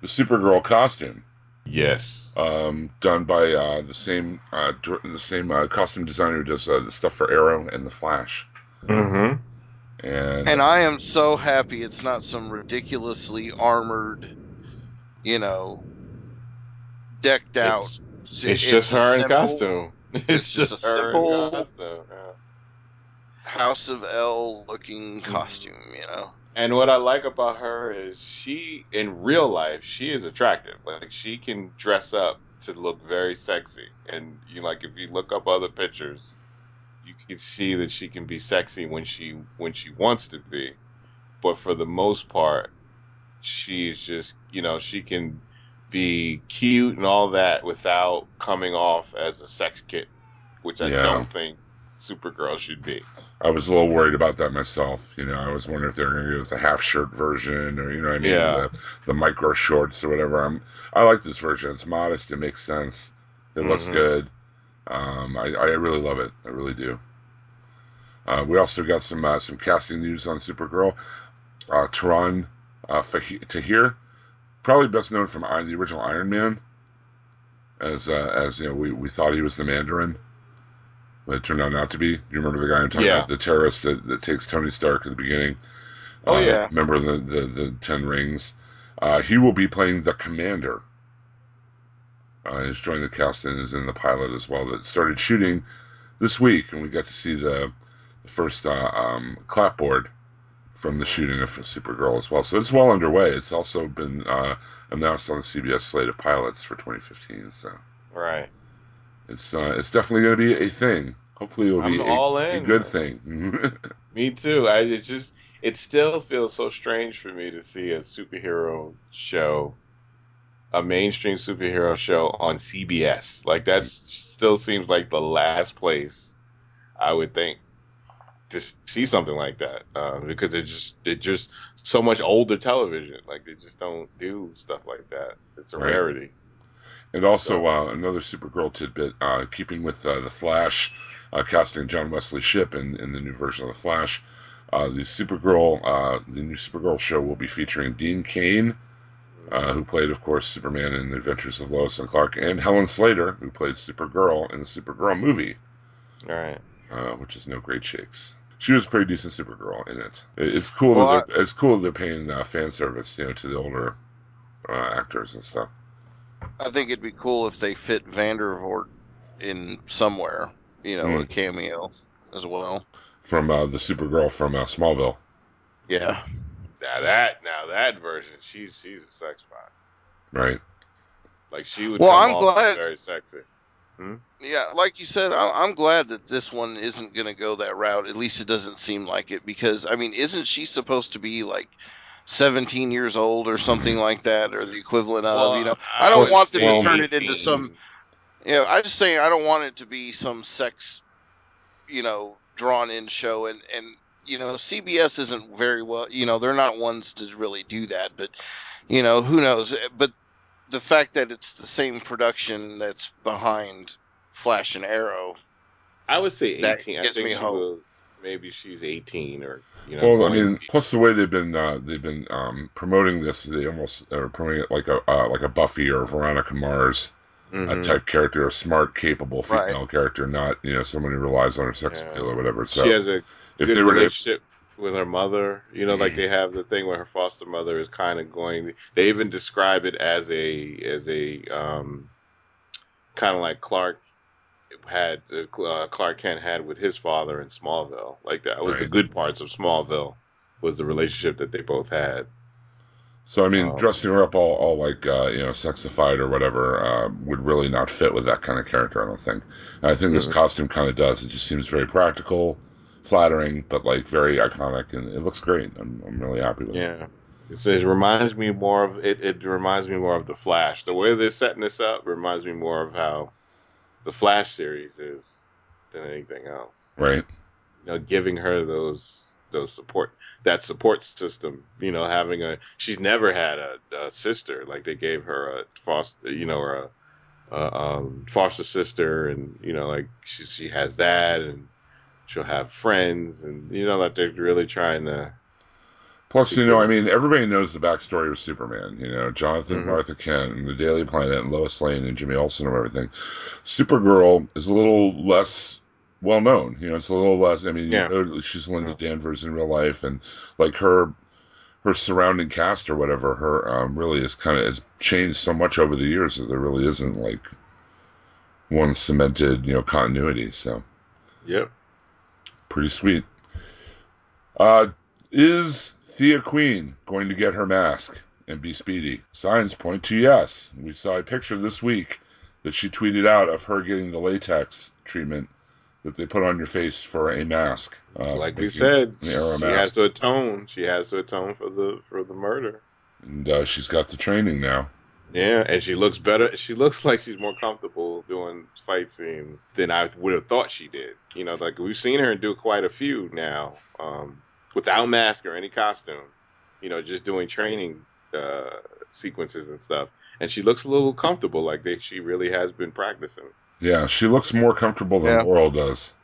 Speaker 1: the Supergirl costume,
Speaker 2: Yes.
Speaker 1: um, done by uh, the same uh, the same uh, costume designer who does uh, the stuff for Arrow and the Flash.
Speaker 2: Mm-hmm.
Speaker 1: And,
Speaker 3: And I am so happy it's not some ridiculously armored, you know, decked out.
Speaker 2: It's, it's just
Speaker 3: a
Speaker 2: her in costume. It's,
Speaker 3: just
Speaker 2: just her in costume. yeah.
Speaker 3: House of El looking costume, you know.
Speaker 2: And what I like about her is she, in real life, she is attractive. Like she can dress up to look very sexy. And you like if you look up other pictures, you can see that she can be sexy when she when she wants to be. But for the most part, she's just you know she can be cute and all that without coming off as a sex kit, which I
Speaker 1: Yeah.
Speaker 2: don't think Supergirl should be.
Speaker 1: I was a little worried about that myself. You know, I was wondering if they were going to go with a half shirt version or you know what I mean,
Speaker 2: Yeah.
Speaker 1: the, the micro shorts or whatever. I'm I like this version. It's modest. It makes sense. It looks
Speaker 2: Mhm.
Speaker 1: good. Um, I, I really love it. I really do. Uh, we also got some uh, some casting news on Supergirl. Uh, Tehran uh, Fahi- Tahir, probably best known from Iron, the original Iron Man, as uh, as you know we, we thought he was the Mandarin, it turned out not to be. Do you remember the guy I'm talking
Speaker 2: Yeah.
Speaker 1: about, the terrorist that, that takes Tony Stark at the beginning?
Speaker 2: Oh,
Speaker 1: Uh,
Speaker 2: yeah.
Speaker 1: Remember the the, the Ten Rings? Uh, he will be playing the Commander. Uh, he's joined the cast and is in the pilot as well. That started shooting this week, and we got to see the, the first uh, um, clapboard from the shooting of Supergirl as well. So it's well underway. It's also been uh, announced on the CBS slate of pilots for 2015. So
Speaker 2: Right.
Speaker 1: it's uh, it's definitely going to be a thing. Hopefully, it will be
Speaker 2: I'm
Speaker 1: a,
Speaker 2: all
Speaker 1: a
Speaker 2: in.
Speaker 1: good thing.
Speaker 2: Me too. I it just it still feels so strange for me to see a superhero show, a mainstream superhero show on CBS. Like that still seems like the last place I would think to see something like that uh, because it just it just so much older television. Like they just don't do stuff like that. It's a
Speaker 1: Right.
Speaker 2: rarity.
Speaker 1: And also uh, another Supergirl tidbit, uh, keeping with uh, the Flash, casting John Wesley Shipp in, in the new version of the Flash. Uh, the Supergirl, uh, the new Supergirl show will be featuring Dean Cain, uh, who played, of course, Superman in the Adventures of Lois and Clark, and Helen Slater, who played Supergirl in the Supergirl movie,
Speaker 2: All right.
Speaker 1: uh, which is no great shakes. She was a pretty decent Supergirl in it. It- It's cool
Speaker 3: Well,
Speaker 1: that they're, it's cool that they're paying uh, fan service, you know, to the older uh, actors and stuff.
Speaker 3: I think it'd be cool if they fit Vandervoort in somewhere, you know, a
Speaker 1: Mm.
Speaker 3: cameo as well.
Speaker 1: From uh, the Supergirl from uh, Smallville.
Speaker 3: Yeah.
Speaker 2: Now that now that version, she's she's a sex bot.
Speaker 1: Right.
Speaker 2: Like she would
Speaker 3: Well,
Speaker 2: come
Speaker 3: I'm
Speaker 2: off
Speaker 3: glad-
Speaker 2: very sexy.
Speaker 3: Yeah, like you said, I- I'm glad that this one isn't going to go that route. At least it doesn't seem like it, because I mean, isn't she supposed to be like 17 years old or something like that, or the equivalent of? You know, I don't want them to turn it into
Speaker 2: 18.
Speaker 3: Some. Yeah, I just saying I don't want it to be some sex, you know, drawn in show, and and you know, CBS isn't very well. You know, they're not ones to really do that. But you know, who knows? But the fact that it's the same production that's behind Flash and Arrow.
Speaker 2: I would say 18. I think
Speaker 3: me
Speaker 2: she
Speaker 3: hope.
Speaker 2: will. Maybe she's 18 or you know.
Speaker 1: Well, I mean,
Speaker 2: to be-
Speaker 1: plus the way they've been uh, they've been um, promoting this, they almost are promoting it like a uh, like a Buffy or Veronica Mars a
Speaker 2: Mhm.
Speaker 1: type character, a smart, capable
Speaker 3: Right.
Speaker 1: female character, not you know someone who relies on her sex
Speaker 2: Yeah.
Speaker 1: appeal or whatever. So
Speaker 2: she has a
Speaker 1: if
Speaker 2: good
Speaker 1: they were to
Speaker 2: relationship with her mother. You know, like they have the thing where her foster mother is kind of going. They even describe it as a as a um, kind of like Clark had uh, Clark Kent had with his father in Smallville. Like that was the good parts of Smallville was the relationship that they both had.
Speaker 1: So I mean,
Speaker 2: Um,
Speaker 1: dressing her up all, all like uh, you know sexified or whatever uh, would really not fit with that kind of character. I don't think. And I think this
Speaker 2: Mhm.
Speaker 1: costume kind of does. It just seems very practical, flattering, but like very iconic, and it looks great. I'm, I'm really happy with it.
Speaker 2: Yeah. It, it reminds me more of it. It reminds me more of the Flash. The way they're setting this up reminds me more of how the Flash series is than anything else.
Speaker 1: Right.
Speaker 2: You know, giving her those those support that support system. You know, having a she's never had a, a sister like they gave her a foster. You know, or a, a um, foster sister, and you know, like she she has that, and she'll have friends, and you know that they're really trying to.
Speaker 1: Plus, you know, I mean, everybody knows the backstory of Superman. You know, Jonathan
Speaker 2: Mhm.
Speaker 1: Martha Kent and the Daily Planet and Lois Lane and Jimmy Olsen and everything. Supergirl is a little less well known. You know, it's a little less. I mean,
Speaker 2: Yeah.
Speaker 1: you know, she's Linda
Speaker 2: Yeah.
Speaker 1: Danvers in real life, and like her, her surrounding cast or whatever, her um, really is kind of has changed so much over the years that there really isn't like one cemented, you know, continuity. So
Speaker 2: Yep.
Speaker 1: pretty sweet. Uh, is Thea Queen going to get her mask and be speedy? Signs point to yes. We saw a picture this week that she tweeted out of her getting the latex treatment that they put on your face for a mask. Uh,
Speaker 2: like we said, she
Speaker 1: arrow
Speaker 2: has to atone. She has to atone for the for the murder.
Speaker 1: and uh, she's got the training now.
Speaker 2: Yeah, and she looks better. She looks like she's more comfortable doing fight scenes than I would have thought she did. You know, like we've seen her do quite a few now, um, without mask or any costume. You know, just doing training uh, sequences and stuff, and she looks a little comfortable. Like they, she really has been practicing.
Speaker 1: Yeah, she looks more comfortable than
Speaker 3: Yeah.
Speaker 1: Laurel does.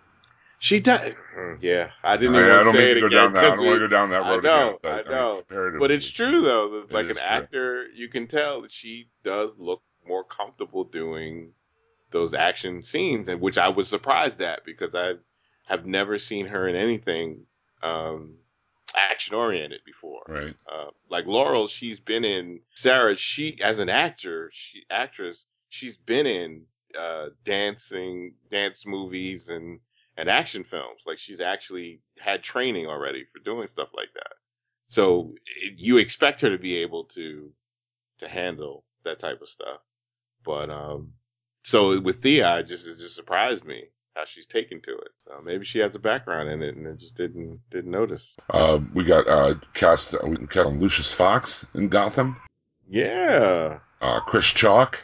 Speaker 2: She does. Yeah, I didn't
Speaker 1: I,
Speaker 2: even
Speaker 1: I
Speaker 2: want
Speaker 1: don't
Speaker 2: to say it
Speaker 1: to go
Speaker 2: again
Speaker 1: down that. I
Speaker 2: 'cause
Speaker 1: don't want to go down that
Speaker 2: I
Speaker 1: road
Speaker 2: know,
Speaker 1: again. But
Speaker 2: I
Speaker 1: mean,
Speaker 2: know.
Speaker 1: comparatively,
Speaker 2: But it's true though. That
Speaker 1: It
Speaker 2: like
Speaker 1: is
Speaker 2: an
Speaker 1: true.
Speaker 2: actor, you can tell that she does look more comfortable doing those action scenes, and which I was surprised at because I have never seen her in anything um, action oriented before.
Speaker 1: Right.
Speaker 2: Uh, like Laurel, she's been in Sarah. She as an actor, she actress, she's been in uh, dancing, dance movies, and and action films. Like she's actually had training already for doing stuff like that. So it, you expect her to be able to to handle that type of stuff. But um, so with Thea, it just it just surprised me how she's taken to it. So maybe she has a background in it and it just didn't didn't notice.
Speaker 1: Uh, we got uh, cast we cast Lucius Fox in Gotham.
Speaker 2: Yeah,
Speaker 1: Uh, Chris Chalk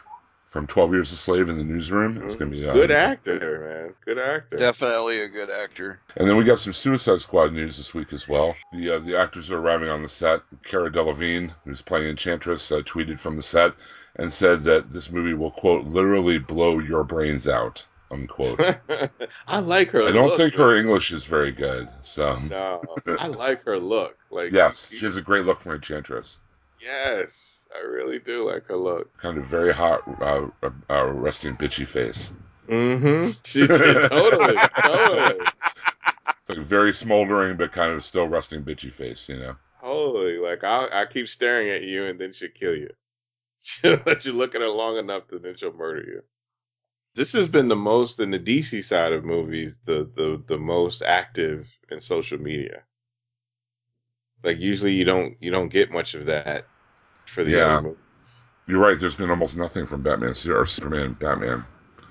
Speaker 1: from Twelve Years a Slave in the Newsroom. It's gonna be uh,
Speaker 2: good actor, man. Good actor.
Speaker 3: Definitely a good actor.
Speaker 1: And then we got some Suicide Squad news this week as well. The uh, the actors are arriving on the set. Cara Delevingne, who's playing Enchantress, uh, tweeted from the set and said that this movie will quote literally blow your brains out unquote.
Speaker 2: I like her.
Speaker 1: I don't
Speaker 2: look,
Speaker 1: think
Speaker 2: man.
Speaker 1: her English is very good. So
Speaker 2: No, I like her look. Like
Speaker 1: yes,
Speaker 2: she-
Speaker 1: she has a great look for Enchantress.
Speaker 2: yes, I really do like her look.
Speaker 1: Kind of very hot, uh, uh, uh, resting bitchy face.
Speaker 2: Mm-hmm. She did totally, totally,
Speaker 1: It's like very smoldering, but kind of still rusting bitchy face, you know.
Speaker 2: totally. Like I, I keep staring at you, and then she'll kill you. She'll let you look at her long enough, and then she'll murder you. This has been the most in the DC side of movies, the the the most active in social media. Like usually you don't you don't get much of that for the
Speaker 1: Yeah. You're right. There's been almost nothing from Batman or Superman, Batman.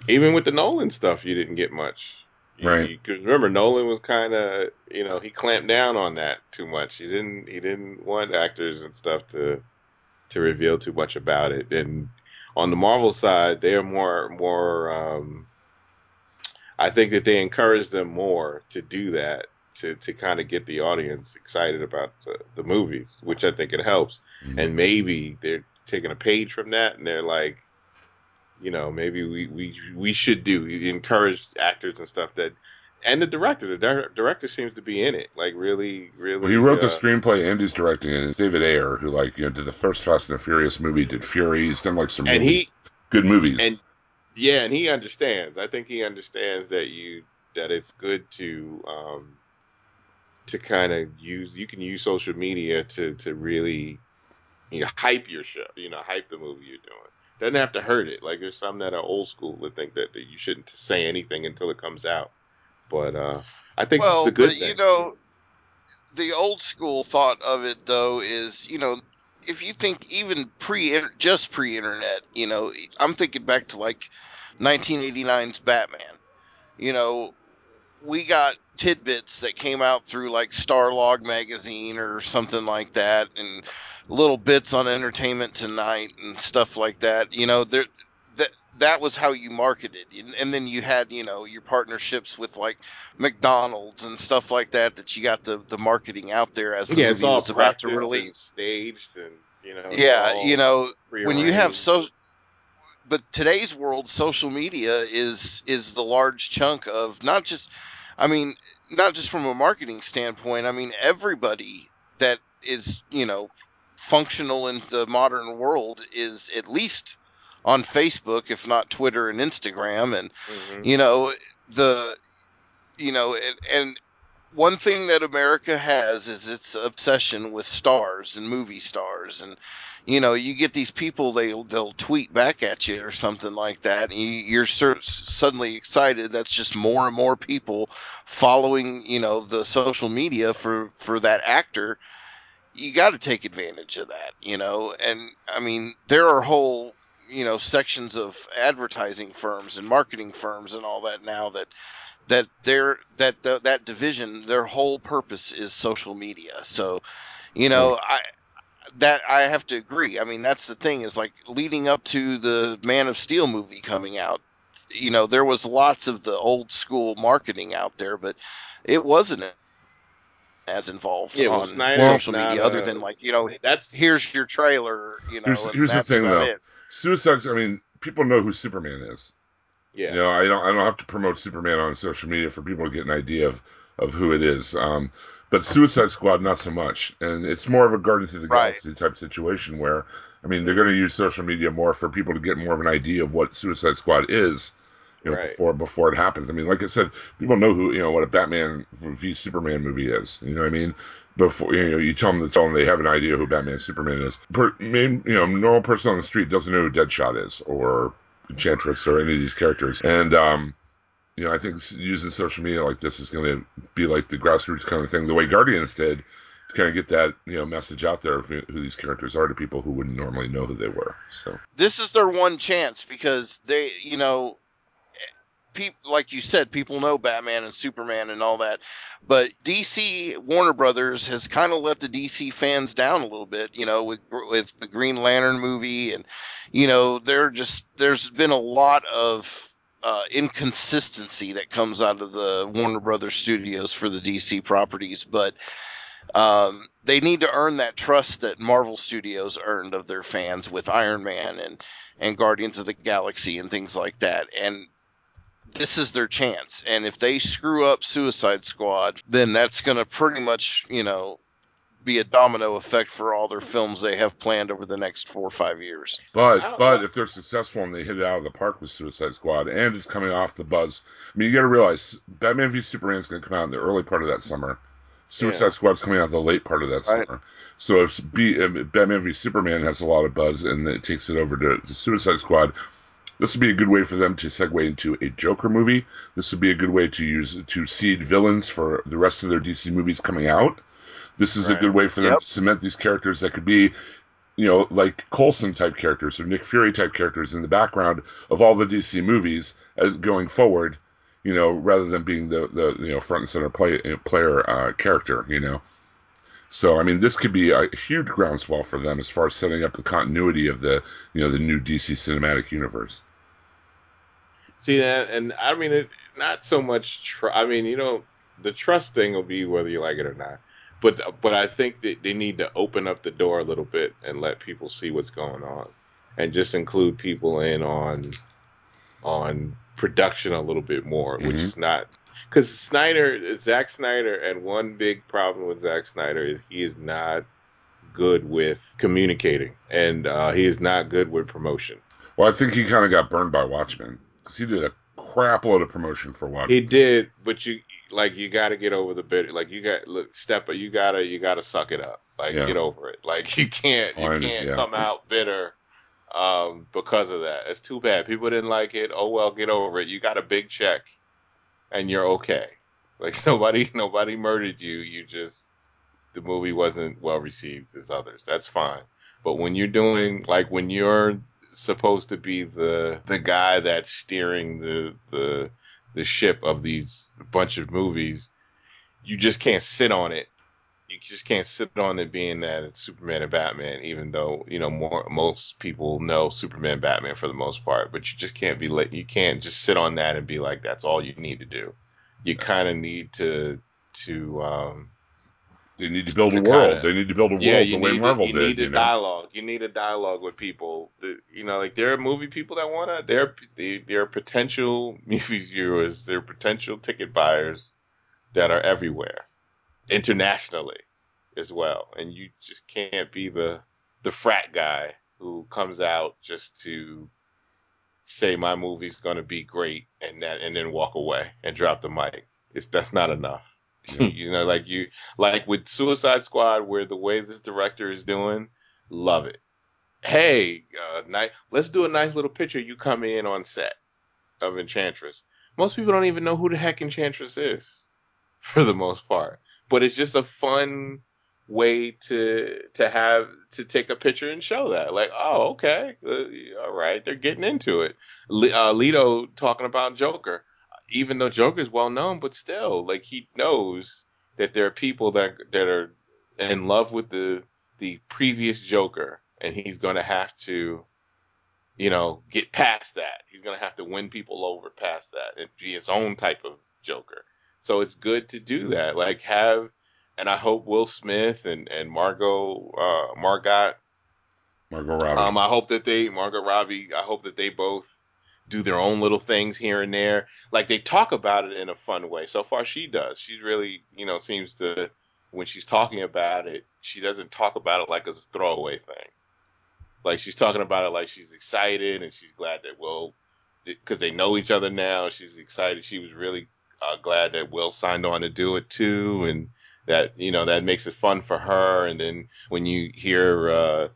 Speaker 2: even with the Nolan stuff, you didn't get much. You-
Speaker 1: Right.
Speaker 2: Cause remember, Nolan was kind of, you know, he clamped down on that too much. He didn't, he didn't want actors and stuff to, to reveal too much about it. And on the Marvel side, they are more, more. um I think that they encourage them more to do that to to kind of get the audience excited about the, the movies, which I think it helps.
Speaker 1: Mhm.
Speaker 2: And maybe they're taking a page from that, and they're like, you know, maybe we we we should do encourage actors and stuff that. And the director, the dir- director seems to be in it, like really, really.
Speaker 1: Well, he wrote the
Speaker 2: uh,
Speaker 1: screenplay and he's directing it. It's David Ayer, who like you know did the first Fast and the Furious movie, did Fury. He's done like some
Speaker 2: and
Speaker 1: really
Speaker 2: he
Speaker 1: good movies.
Speaker 2: and yeah, and he understands. I think he understands that you that it's good to um to kind of use you can use social media to to really you hype your show, you know, hype the movie you're doing. Doesn't have to hurt it. Like there's some that are old school that think that, that you shouldn't say anything until it comes out. But uh I think
Speaker 3: well,
Speaker 2: is a good
Speaker 3: but
Speaker 2: thing.
Speaker 3: you know, the old school thought of it though is, you know, if you think even pre just pre-internet, you know, I'm thinking back to like 1989's Batman. You know, we got tidbits that came out through like Starlog magazine or something like that, and little bits on Entertainment Tonight and stuff like that. You know, there that that was how you marketed, and, and then you had you know your partnerships with like McDonald's and stuff like that that you got the the marketing out there as the
Speaker 2: yeah, it's
Speaker 3: movie
Speaker 2: all
Speaker 3: was about to release.
Speaker 2: and staged and you know
Speaker 3: Yeah, you know, when you have so but today's world social media is is the large chunk of not just i mean not just from a marketing standpoint i mean everybody that is you know functional in the modern world is at least on facebook if not twitter and instagram. And
Speaker 2: Mhm.
Speaker 3: you know the you know and, and one thing that america has is its obsession with stars and movie stars. And you know you get these people they they'll tweet back at you or something like that. And you, you're cer- suddenly excited that's just more and more people following you know the social media for for that actor you got to take advantage of that you know? And i mean there are whole you know sections of advertising firms and marketing firms and all that now that that their that that, that division their whole purpose is social media. So you know i that i have to agree. I mean that's the thing is like leading up to the man of steel movie coming out you know there was lots of the old school marketing out there but it wasn't as involved
Speaker 2: Yeah,
Speaker 3: on social media other than like you know
Speaker 2: That's
Speaker 3: here's your trailer you know
Speaker 1: Here's-
Speaker 3: and
Speaker 1: here's the thing, though.
Speaker 3: it.
Speaker 1: Suicide. I mean, people know who Superman is.
Speaker 2: yeah.
Speaker 1: You know, I don't. I don't have to promote Superman on social media for people to get an idea of of who it is. Um, but Suicide Squad, not so much, and it's more of a Guardians of the
Speaker 3: Right.
Speaker 1: Galaxy type situation where, I mean, they're going to use social media more for people to get more of an idea of what Suicide Squad is. You know,
Speaker 2: Right.
Speaker 1: before before it happens. I mean, like I said, people know who you know what a Batman v Superman movie is. You know what I mean? Before you know, you tell them to tell them they have an idea who Batman Superman is. Per, main, you know, normal person on the street doesn't know who Deadshot is or Enchantress or any of these characters, and um, you know, I think using social media like this is going to be like the grassroots kind of thing, the way Guardians did, to kind of get that you know message out there of who who these characters are to people who wouldn't normally know who they were. So
Speaker 3: this is their one chance because they, you know, people like you said, people know Batman and Superman and all that, but DC Warner Brothers has kind of let the DC fans down a little bit, you know, with with the Green Lantern movie, and you know, they're just there's been a lot of uh, inconsistency that comes out of the Warner Brothers studios for the DC properties, but um, they need to earn that trust that Marvel Studios earned of their fans with Iron Man and and Guardians of the Galaxy and things like that. And this is their chance. And if they screw up Suicide Squad, then that's going to pretty much, you know, be a domino effect for all their films they have planned over the next four or five years.
Speaker 1: But but if they're successful and they hit it out of the park with Suicide Squad and it's coming off the buzz, I mean you got to realize Batman v Superman is going to come out in the early part of that summer. Suicide
Speaker 2: Yeah.
Speaker 1: Squad's coming out the late part of that
Speaker 3: Right.
Speaker 1: summer. So if, B, if Batman v Superman has a lot of buzz and it takes it over to, to Suicide Squad, this would be a good way for them to segue into a Joker movie. This would be a good way to use to seed villains for the rest of their DC movies coming out. This is a good way for them
Speaker 3: Yep.
Speaker 1: to cement these characters that could be you know, like Coulson type characters or Nick Fury type characters in the background of all the DC movies as going forward, you know, rather than being the, the you know front and center play, player uh, character, you know. So I mean, this could be a huge groundswell for them as far as setting up the continuity of the you know the new DC cinematic universe.
Speaker 2: See that, and I mean, it not so much. Tr- I mean, you don't The trust thing will be whether you like it or not. But but I think that they need to open up the door a little bit and let people see what's going on, and just include people in on on production a little bit more, which
Speaker 1: Mhm.
Speaker 2: is not because Snyder, Zack Snyder, and one big problem with Zack Snyder is he is not good with communicating, and uh, he is not good with promotion.
Speaker 1: Well, I think he kind of got burned by Watchmen because he did a crap load of promotion for Watchmen.
Speaker 2: He did, but you like you got to get over the bit. Like you got look, step. You gotta you gotta suck it up. Like
Speaker 1: Yeah.
Speaker 2: get over it. Like you can't you
Speaker 1: Oh,
Speaker 2: can't
Speaker 1: yeah.
Speaker 2: come out bitter um, because of that. It's too bad. People didn't like it. Oh well, get over it. You got a big check, and you're okay. Like nobody nobody murdered you. You just the movie wasn't well received as others. That's fine. But when you're doing like when you're supposed to be the the guy that's steering the the the ship of these bunch of movies, you just can't sit on it. You just can't sit on it being that it's Superman and Batman, even though you know more most people know Superman and Batman for the most part. But you just can't be let you can't just sit on that and be like that's all you need to do. You kind of need to to um,
Speaker 1: They need to build a world.
Speaker 2: kinda-
Speaker 1: they need to build a world
Speaker 2: yeah,
Speaker 1: the way
Speaker 2: need
Speaker 1: Marvel
Speaker 2: you
Speaker 1: did.
Speaker 2: need a
Speaker 1: you know?
Speaker 2: dialogue. You need a dialogue with people. You know, like there are movie people that wanna. There, they- there are potential movie viewers. There are potential ticket buyers that are everywhere, internationally, as well. And you just can't be the the frat guy who comes out just to say my movie's gonna be great and that and then walk away and drop the mic. It's that's not enough. You know, like you like with Suicide Squad, where the way this director is doing, love it. Hey, uh, nice. Let's do a nice little picture. You come in on set of Enchantress. Most people don't even know who the heck Enchantress is, for the most part. But it's just a fun way to to have to take a picture and show that. Like, oh, okay, uh, all right, they're getting into it. Uh, talking about Joker, even though Joker's well known, but still, like he knows that there are people that that are in love with the the previous Joker, and he's going to have to, you know, get past that. He's going to have to win people over past that and be his own type of Joker. So it's good to do that. Like have, and I hope Will Smith and and Margot uh, Margot
Speaker 1: Margot Robbie.
Speaker 2: um, I hope that they, Margot Robbie, I hope that they both do their own little things here and there. Like they talk about it in a fun way. So far, she does. She really, you know, seems to, when she's talking about it, she doesn't talk about it like a throwaway thing. Like she's talking about it like she's excited and she's glad that Will, because they know each other now. She's excited. She was really uh, glad that Will signed on to do it too, and that you know that makes it fun for her. And then when you hear. uh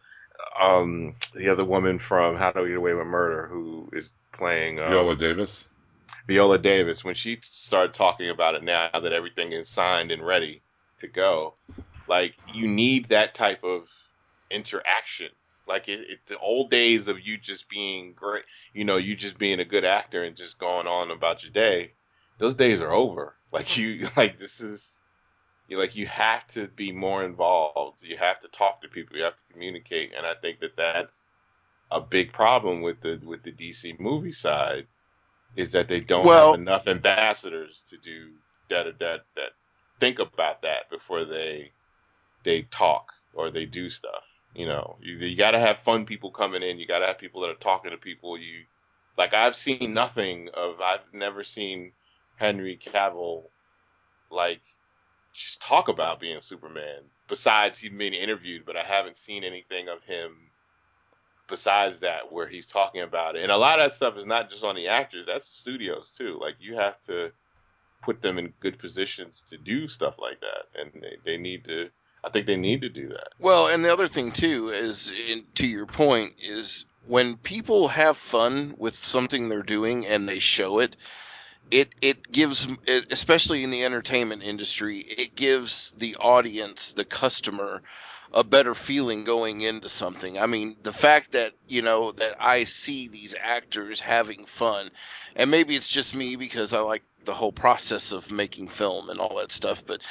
Speaker 2: um the other woman from How to Get Away with Murder who is playing um,
Speaker 1: Viola Davis.
Speaker 2: Viola Davis. When she started talking about it now that everything is signed and ready to go like you need that type of interaction. Like it, it the old days of you just being great you know you just being a good actor and just going on about your day those days are over. Like you like this is you like you have to be more involved. You have to talk to people. You have to communicate. And i think that that's a big problem with the with the dc movie side is that they don't
Speaker 3: Well-
Speaker 2: have enough ambassadors to do that that that think about that before they they talk or they do stuff you know you, you got to have fun people coming in you got to have people that are talking to people you like i've seen nothing of i've never seen henry cavill like just talk about being Superman. Besides he's been interviewed, but I haven't seen anything of him besides that where he's talking about it. And a lot of that stuff is not just on the actors, that's studios too. Like you have to put them in good positions to do stuff like that. And they, they need to I think they need to do that.
Speaker 3: Well, and the other thing too is, in, to your point, is when people have fun with something they're doing and they show it, it it gives, it, especially in the entertainment industry, it gives the audience, the customer, a better feeling going into something. I mean, the fact that you know that I see these actors having fun, and maybe it's just me because I like the whole process of making film and all that stuff, but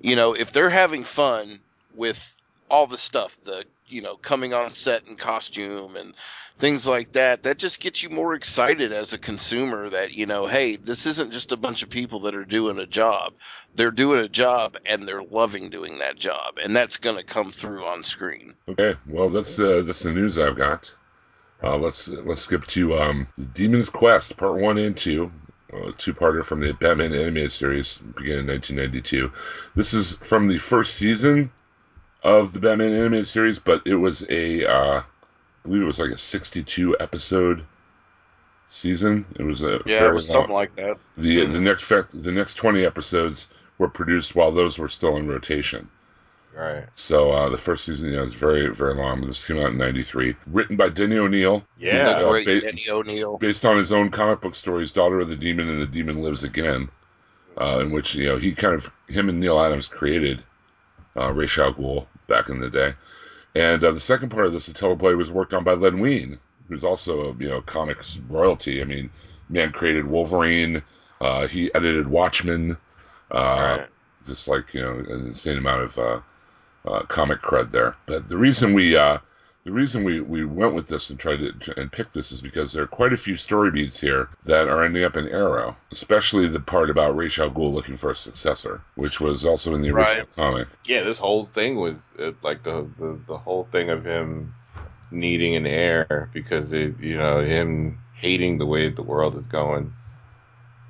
Speaker 3: you know, if they're having fun with all the stuff, the you know, coming on set in costume and things like that. That just gets you more excited as a consumer that, you know, hey, this isn't just a bunch of people that are doing a job. They're doing a job and they're loving doing that job. And that's going to come through on screen.
Speaker 1: Okay, well that's uh, that's the news I've got. Uh, let's let's skip to um, Demon's Quest Part One and Two, uh, two-parter from the Batman animated series, began in 1992. This is from the first season of the Batman animated series, but it was a, uh, I believe it was like a 62 episode season. It was a
Speaker 4: Yeah,
Speaker 1: fairly
Speaker 4: something
Speaker 1: long.
Speaker 4: like that.
Speaker 1: The the next fact, the next 20 episodes were produced while those were still in rotation.
Speaker 2: Right.
Speaker 1: So uh, the first season, you know, is very very long. This came out in '93. Written by Denny O'Neil,
Speaker 2: Yeah.
Speaker 1: Uh,
Speaker 3: great
Speaker 1: ba-
Speaker 3: Denny O'Neil.
Speaker 1: based on his own comic book stories, Daughter of the Demon and the Demon Lives Again, uh, in which you know he kind of him and Neal Adams created uh, Ra's al Ghul back in the day. And uh, the second part of this, the teleplay, was worked on by Len Wein, who's also you know comics royalty. I mean, man created Wolverine. Uh, he edited Watchmen. Uh,
Speaker 2: Right.
Speaker 1: just like you know an insane amount of uh, uh, comic cred there. But the reason we uh, the reason we, we went with this and tried to and picked this is because there are quite a few story beats here that are ending up in Arrow, especially the part about Ra's al Ghul looking for a successor, which was also in the original
Speaker 2: Right.
Speaker 1: comic.
Speaker 2: Yeah, this whole thing was uh, like the, the the whole thing of him needing an heir because it, you know, him hating the way the world is going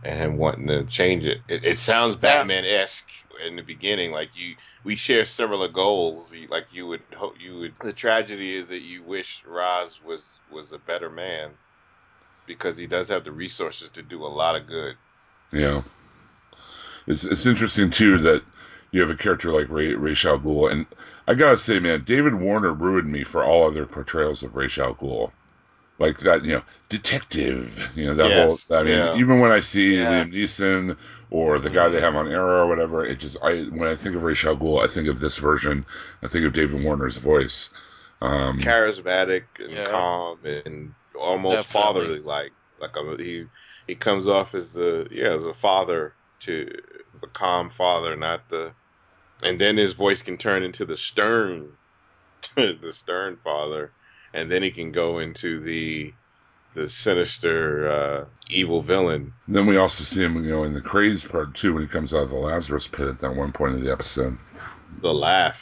Speaker 2: and him wanting to change it. It, it sounds Batman esque in the beginning, like you we share similar goals. Like you would hope you would. The tragedy is that you wish Ra's was was a better man because he does have the resources to do a lot of good.
Speaker 1: You know, it's it's interesting too that you have a character like Ray, Ra's al Ghul, and I gotta say, man, David Warner ruined me for all other portrayals of Ra's al Ghul. Like that, you know, detective. You know that
Speaker 2: Yes,
Speaker 1: whole. I mean,
Speaker 2: yeah.
Speaker 1: even when I see
Speaker 4: Yeah.
Speaker 1: Liam Neeson or the guy they have on Arrow or whatever, it just I when I think of Ra's al Ghul, I think of this version. I think of David Warner's voice. Um,
Speaker 2: charismatic and
Speaker 4: Yeah.
Speaker 2: calm and almost fatherly like like a, he he comes off as the yeah as a father to a calm father not the and then his voice can turn into the stern the stern father and then he can go into the the sinister uh evil villain
Speaker 1: then we also see him, you know, in the crazed part too when he comes out of the Lazarus pit at that one point of the episode.
Speaker 2: the laugh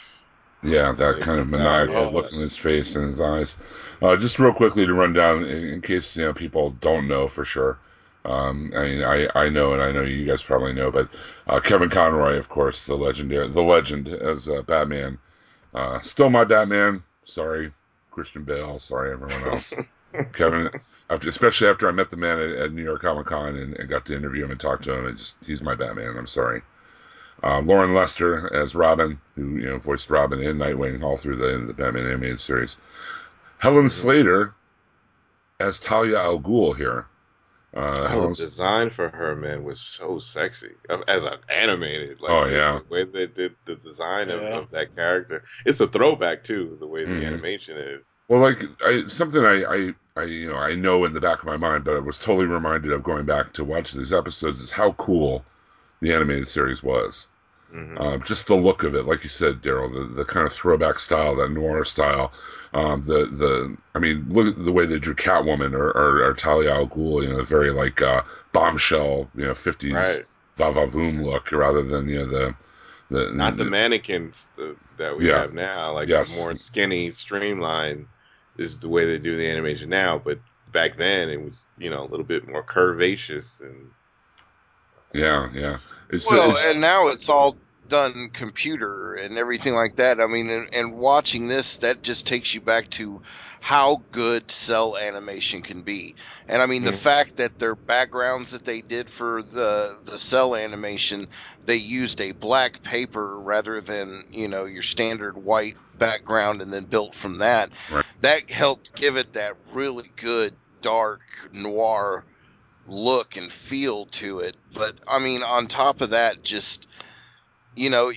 Speaker 1: Yeah, that kind of maniacal look in his face and his eyes. Uh, just real quickly to run down, in, in case you know people don't know for sure. Um, I mean, I, I know, and I know you guys probably know, but uh, Kevin Conroy, of course, the legendary, the legend as uh, Batman. Uh, still my Batman. Sorry, Christian Bale. Sorry, everyone else. Kevin, after especially after I met the man at, at New York Comic Con and, and got to interview him and talk to him, it just he's my Batman. I'm sorry. Uh, Loren Lester as Robin, who you know voiced Robin and Nightwing all through the the Batman animated series. Helen Slater as Talia al Ghul here. Uh,
Speaker 2: oh,
Speaker 1: Helen-
Speaker 2: the design for her man was so sexy Uh, as an animated like
Speaker 1: Oh, yeah.
Speaker 2: the way they did the design of,
Speaker 4: Yeah.
Speaker 2: of that character it's a throwback too the way the
Speaker 1: Mhm.
Speaker 2: animation is
Speaker 1: Well, like I, something I, I, I, you know, I know in the back of my mind, but I was totally reminded of going back to watch these episodes is how cool the animated series was.
Speaker 2: Mhm.
Speaker 1: Um, just the look of it, like you said, Daryl, the, the kind of throwback style, that noir style. Um, the the, I mean, look at the way they drew Catwoman or, or, or Talia al Ghul, you know, very like uh, bombshell, you know, fifties
Speaker 2: right
Speaker 1: va va voom look, rather than you know the the
Speaker 2: not the mannequins that we
Speaker 1: Yeah.
Speaker 2: have now like
Speaker 1: Yes.
Speaker 2: more skinny streamlined is the way they do the animation now but back then it was you know a little bit more curvaceous and
Speaker 1: yeah yeah. It's,
Speaker 3: Well,
Speaker 1: it's-
Speaker 3: and now it's all done computer and everything like that. I mean, and, and watching this, that just takes you back to how good cel animation can be. And I mean, the
Speaker 2: Mhm.
Speaker 3: fact that their backgrounds that they did for the the cel animation, they used a black paper rather than you know your standard white background, and then built from that.
Speaker 1: Right.
Speaker 3: That helped give it that really good dark noir look and feel to it. But I mean, on top of that, just you know,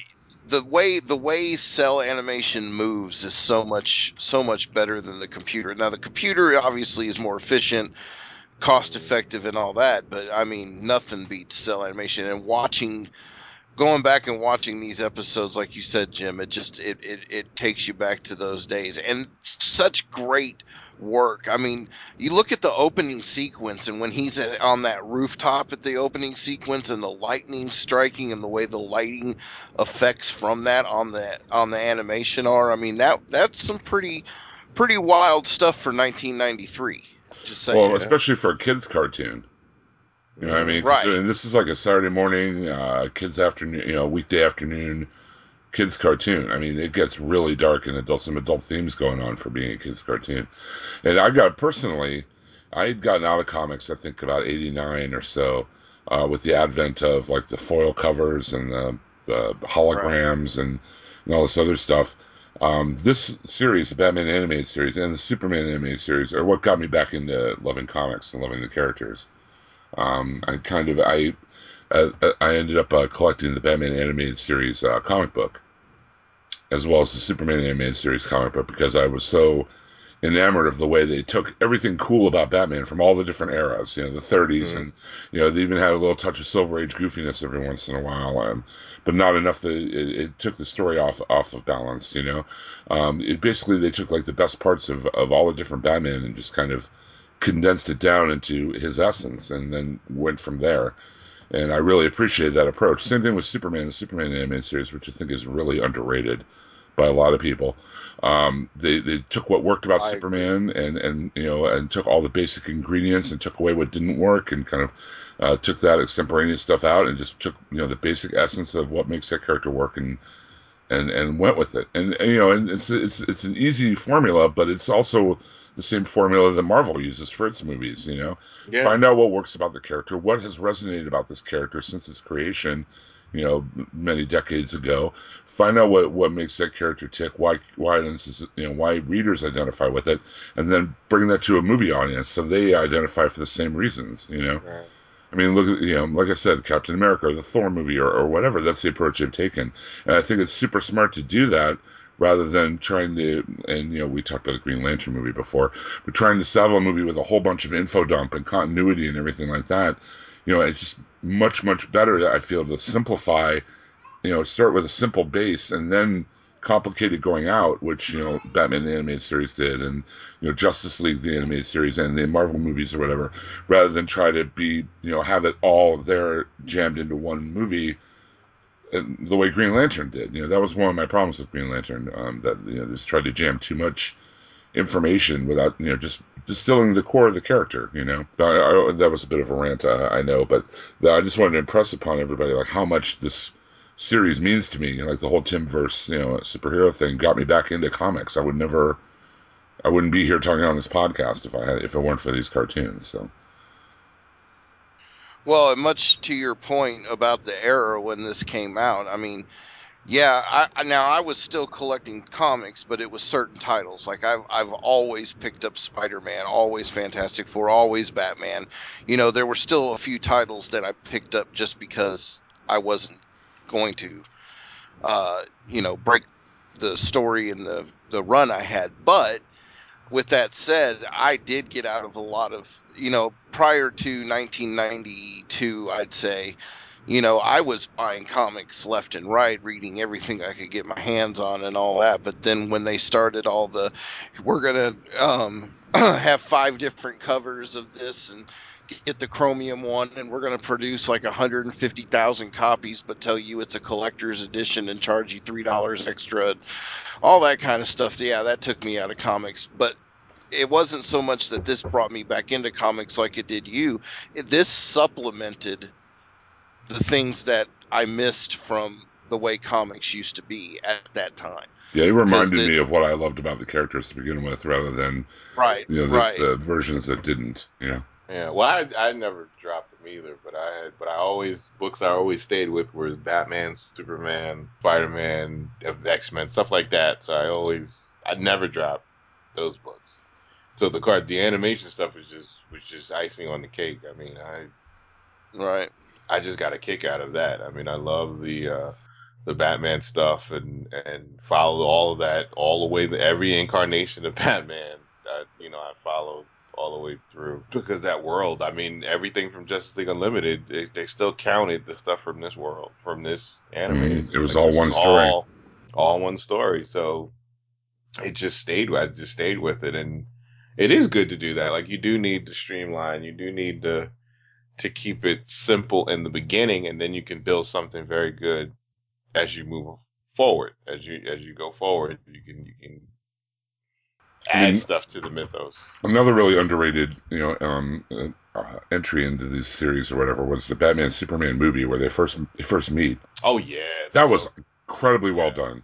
Speaker 3: the way the way cel animation moves is so much so much better than the computer. Now, the computer obviously is more efficient, cost effective, and all that. But I mean, nothing beats cel animation. And watching going back and watching these episodes, like you said, Jim, it just it, it it takes you back to those days, and such great work. I mean, you look at the opening sequence, and when he's on that rooftop at the opening sequence, and the lightning striking, and the way the lighting effects from that on the on the animation are, I mean that that's some pretty pretty wild stuff for 1993. Just saying.
Speaker 1: Well, especially for a kids cartoon. You know what I mean?
Speaker 3: Right.
Speaker 1: Mean, this is like a Saturday morning, uh, kids afternoon, you know, weekday afternoon kids cartoon. I mean, it gets really dark and adult, some adult themes going on for being a kids cartoon. And I got personally, I had gotten out of comics, I think about 89 or so, uh, with the advent of like the foil covers and the, the holograms and, and all this other stuff. Um, this series, the Batman animated series and the Superman animated series, are what got me back into loving comics and loving the characters. Um, I kind of I uh, I ended up uh, collecting the Batman animated series uh, comic book, as well as the Superman animated series comic book, because I was so enamored of the way they took everything cool about Batman from all the different eras, you know, the 30s,
Speaker 2: Mhm.
Speaker 1: and you know they even had a little touch of Silver Age goofiness every once in a while, um, but not enough that it, it took the story off off of balance. You know, um, it basically they took like the best parts of of all the different Batman and just kind of condensed it down into his essence, and then went from there. And I really appreciate that approach. Same thing with Superman, the Superman animated series, which I think is really underrated by a lot of people. Um, they they took what worked about
Speaker 3: I
Speaker 1: Superman and and you know and took all the basic ingredients and took away what didn't work and kind of uh, took that extemporaneous stuff out and just took you know the basic essence of what makes that character work and and and went with it. And, and you know and it's it's it's an easy formula, but it's also the same formula that Marvel uses for its movies. You know,
Speaker 2: Yeah.
Speaker 1: find out what works about the character, what has resonated about this character since its creation, you know, many decades ago. Find out what, what makes that character tick, why why is, you know why readers identify with it, and then bring that to a movie audience so they identify for the same reasons. You know,
Speaker 2: Right.
Speaker 1: I mean, look at you know, like I said, Captain America or the Thor movie or, or whatever. That's the approach they've taken, and I think it's super smart to do that rather than trying to. And you know, we talked about the Green Lantern movie before, but trying to sell a movie with a whole bunch of info dump and continuity and everything like that. You know, it's just much much better. I feel to simplify. You know, start with a simple base and then complicated going out, which you know Batman the animated series did, and you know Justice League the animated series and the Marvel movies or whatever, rather than try to be you know have it all there jammed into one movie. Uh, The way Green Lantern did, you know, that was one of my problems with Green Lantern. Um, that you know, just tried to jam too much information without you know just distilling the core of the character. You know, I, I, that was a bit of a rant, uh, I know, but I just wanted to impress upon everybody like how much this series means to me. You know, like the whole Timmverse, you know, superhero thing got me back into comics. I would never, I wouldn't be here talking on this podcast if I had if it weren't for these cartoons. So
Speaker 3: Well, much to your point about the era when this came out, I mean, yeah, I, now I was still collecting comics, but it was certain titles. Like I've I've always picked up Spider-Man, always Fantastic Four, always Batman. You know, there were still a few titles that I picked up just because I wasn't going to, uh, you know, break the story and the the run I had. But with that said, I did get out of a lot of, you know, prior to 1992, I'd say, you know, I was buying comics left and right, reading everything I could get my hands on and all that. But then when they started all the, we're going to um, have five different covers of this and get the chromium one and we're going to produce like 150,000 copies but tell you it's a collector's edition and charge you $3 extra all that kind of stuff yeah that took me out of comics but it wasn't so much that this brought me back into comics like it did you It- this supplemented the things that i missed from the way comics used to be at that time
Speaker 1: yeah, it reminded
Speaker 3: the-
Speaker 1: me of what I loved about the characters to begin with, rather than
Speaker 3: right
Speaker 1: you know the,
Speaker 3: right
Speaker 1: the versions that didn't. You know,
Speaker 2: Yeah, well, I I never dropped them either, but I had, but I always books I always stayed with were Batman, Superman, Spider Man, X Men, stuff like that. So I always I never dropped those books. So the card, the animation stuff was just was just icing on the cake. I mean, I
Speaker 3: right
Speaker 2: I just got a kick out of that. I mean, I love the uh, the Batman stuff and and follow all of that all the way to every incarnation of Batman. Uh, you know, I followed all the way through because that world. I mean, everything from Justice League Unlimited, they, they still counted the stuff from this world, from this animated.
Speaker 1: Mm, it was
Speaker 2: Like,
Speaker 1: all
Speaker 2: this
Speaker 1: one story.
Speaker 2: all, all one story. So it just stayed. I just stayed with it, and it is good to do that. Like you do need to streamline. You do need to to keep it simple in the beginning, and then you can build something very good as you move forward. As you as you go forward, you can you can
Speaker 1: I
Speaker 2: add
Speaker 1: mean-
Speaker 2: stuff to the mythos.
Speaker 1: Another really underrated, you know, um, uh, uh, entry into this series or whatever was the Batman Superman movie where they first they first meet.
Speaker 2: Oh yeah,
Speaker 1: That was incredibly well done.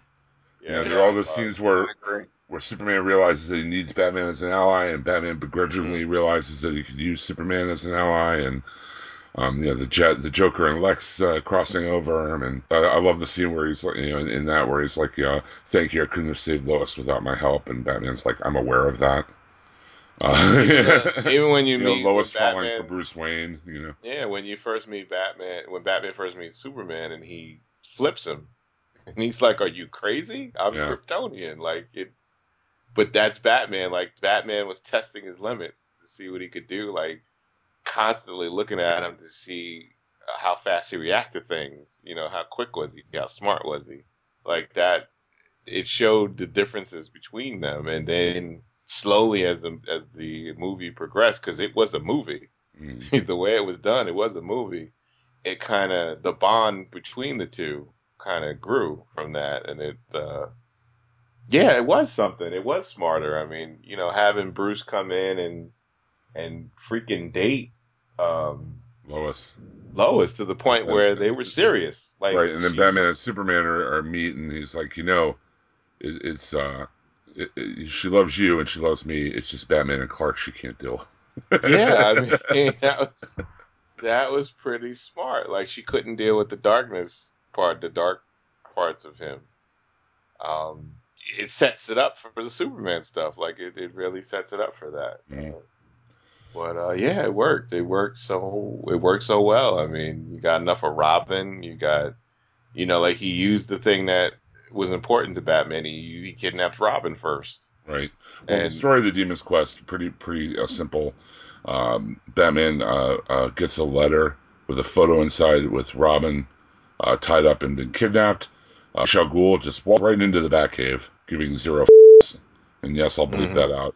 Speaker 2: yeah.
Speaker 1: Yeah, there are all the
Speaker 2: Uh,
Speaker 1: scenes where
Speaker 2: I agree.
Speaker 1: Where Superman realizes that he needs Batman as an ally, and Batman begrudgingly realizes that he could use Superman as an ally, and um, you know the jet, the Joker and Lex uh, crossing over him, and uh, I love the scene where he's like, you know, in, in that where he's like, uh, "Thank you, I couldn't have saved Lois without my help," and Batman's like, "I'm aware of that." Uh,
Speaker 2: Even when you,
Speaker 1: you know,
Speaker 2: meet
Speaker 1: Lois
Speaker 2: when
Speaker 1: falling
Speaker 2: Batman,
Speaker 1: for Bruce Wayne, you know,
Speaker 2: Yeah, when you first meet Batman, when Batman first meets Superman, and he flips him, and he's like, "Are you crazy? I'm
Speaker 1: Yeah.
Speaker 2: Kryptonian." Like it, but that's Batman. Like Batman was testing his limits to see what he could do. Like constantly looking at him to see uh, how fast he reacted to things. You know, how quick was he? How smart was he? Like that. It showed the differences between them, and then slowly as the as the movie progressed, because it was a movie
Speaker 1: Mm.
Speaker 2: the way it was done, it was a movie. It kind of the bond between the two kind of grew from that, and it, uh, yeah, it was something. It was smarter. I mean, you know, having Bruce come in and and freaking date um,
Speaker 1: Lois,
Speaker 2: Lois to the point
Speaker 1: And-
Speaker 2: where they were serious. Like,
Speaker 1: right? And then
Speaker 2: she-
Speaker 1: Batman and Superman are, are meet, and he's like, you know, it, it's uh, it, it, she loves you and she loves me. It's just Batman and Clark she can't deal.
Speaker 2: yeah, I mean that was that was pretty smart. Like she couldn't deal with the darkness part, the dark parts of him. Um, it sets it up for the Superman stuff. Like it, it really sets it up for that. Uh, but uh, yeah, it worked. It worked so it worked so well. I mean, you got enough of Robin. You got, you know, like he used the thing that was important to Batman. He he kidnapped Robin first.
Speaker 1: Right. Well, the story of the Demon's Quest pretty pretty uh, simple. Um, Batman uh, uh, gets a letter with a photo inside with Robin uh, tied up and been kidnapped. Uh, Shal Ghul just walked right into the Batcave, giving zero f***s. and yes, I'll bleep
Speaker 2: Mhm.
Speaker 1: that out.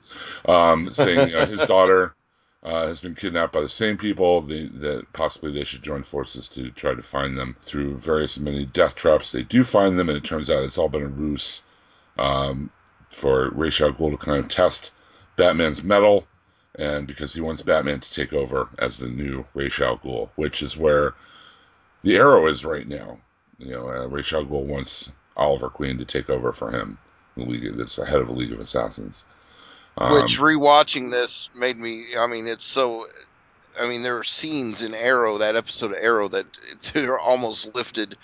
Speaker 1: Um, saying uh, his daughter uh, has been kidnapped by the same people. The, that possibly they should join forces to try to find them through various many death traps. They do find them, and it turns out it's all been a ruse um, for Ra's al Ghul to kind of test Batman's mettle, and because he wants Batman to take over as the new Ra's al Ghul, which is where the Arrow is right now. You know, uh, Ra's al wants Oliver Queen to take over for him, the League that's the head of the League of Assassins. Um,
Speaker 3: Which rewatching this made me. I mean, it's so. I mean, there are scenes in Arrow, that episode of Arrow, that they're almost lifted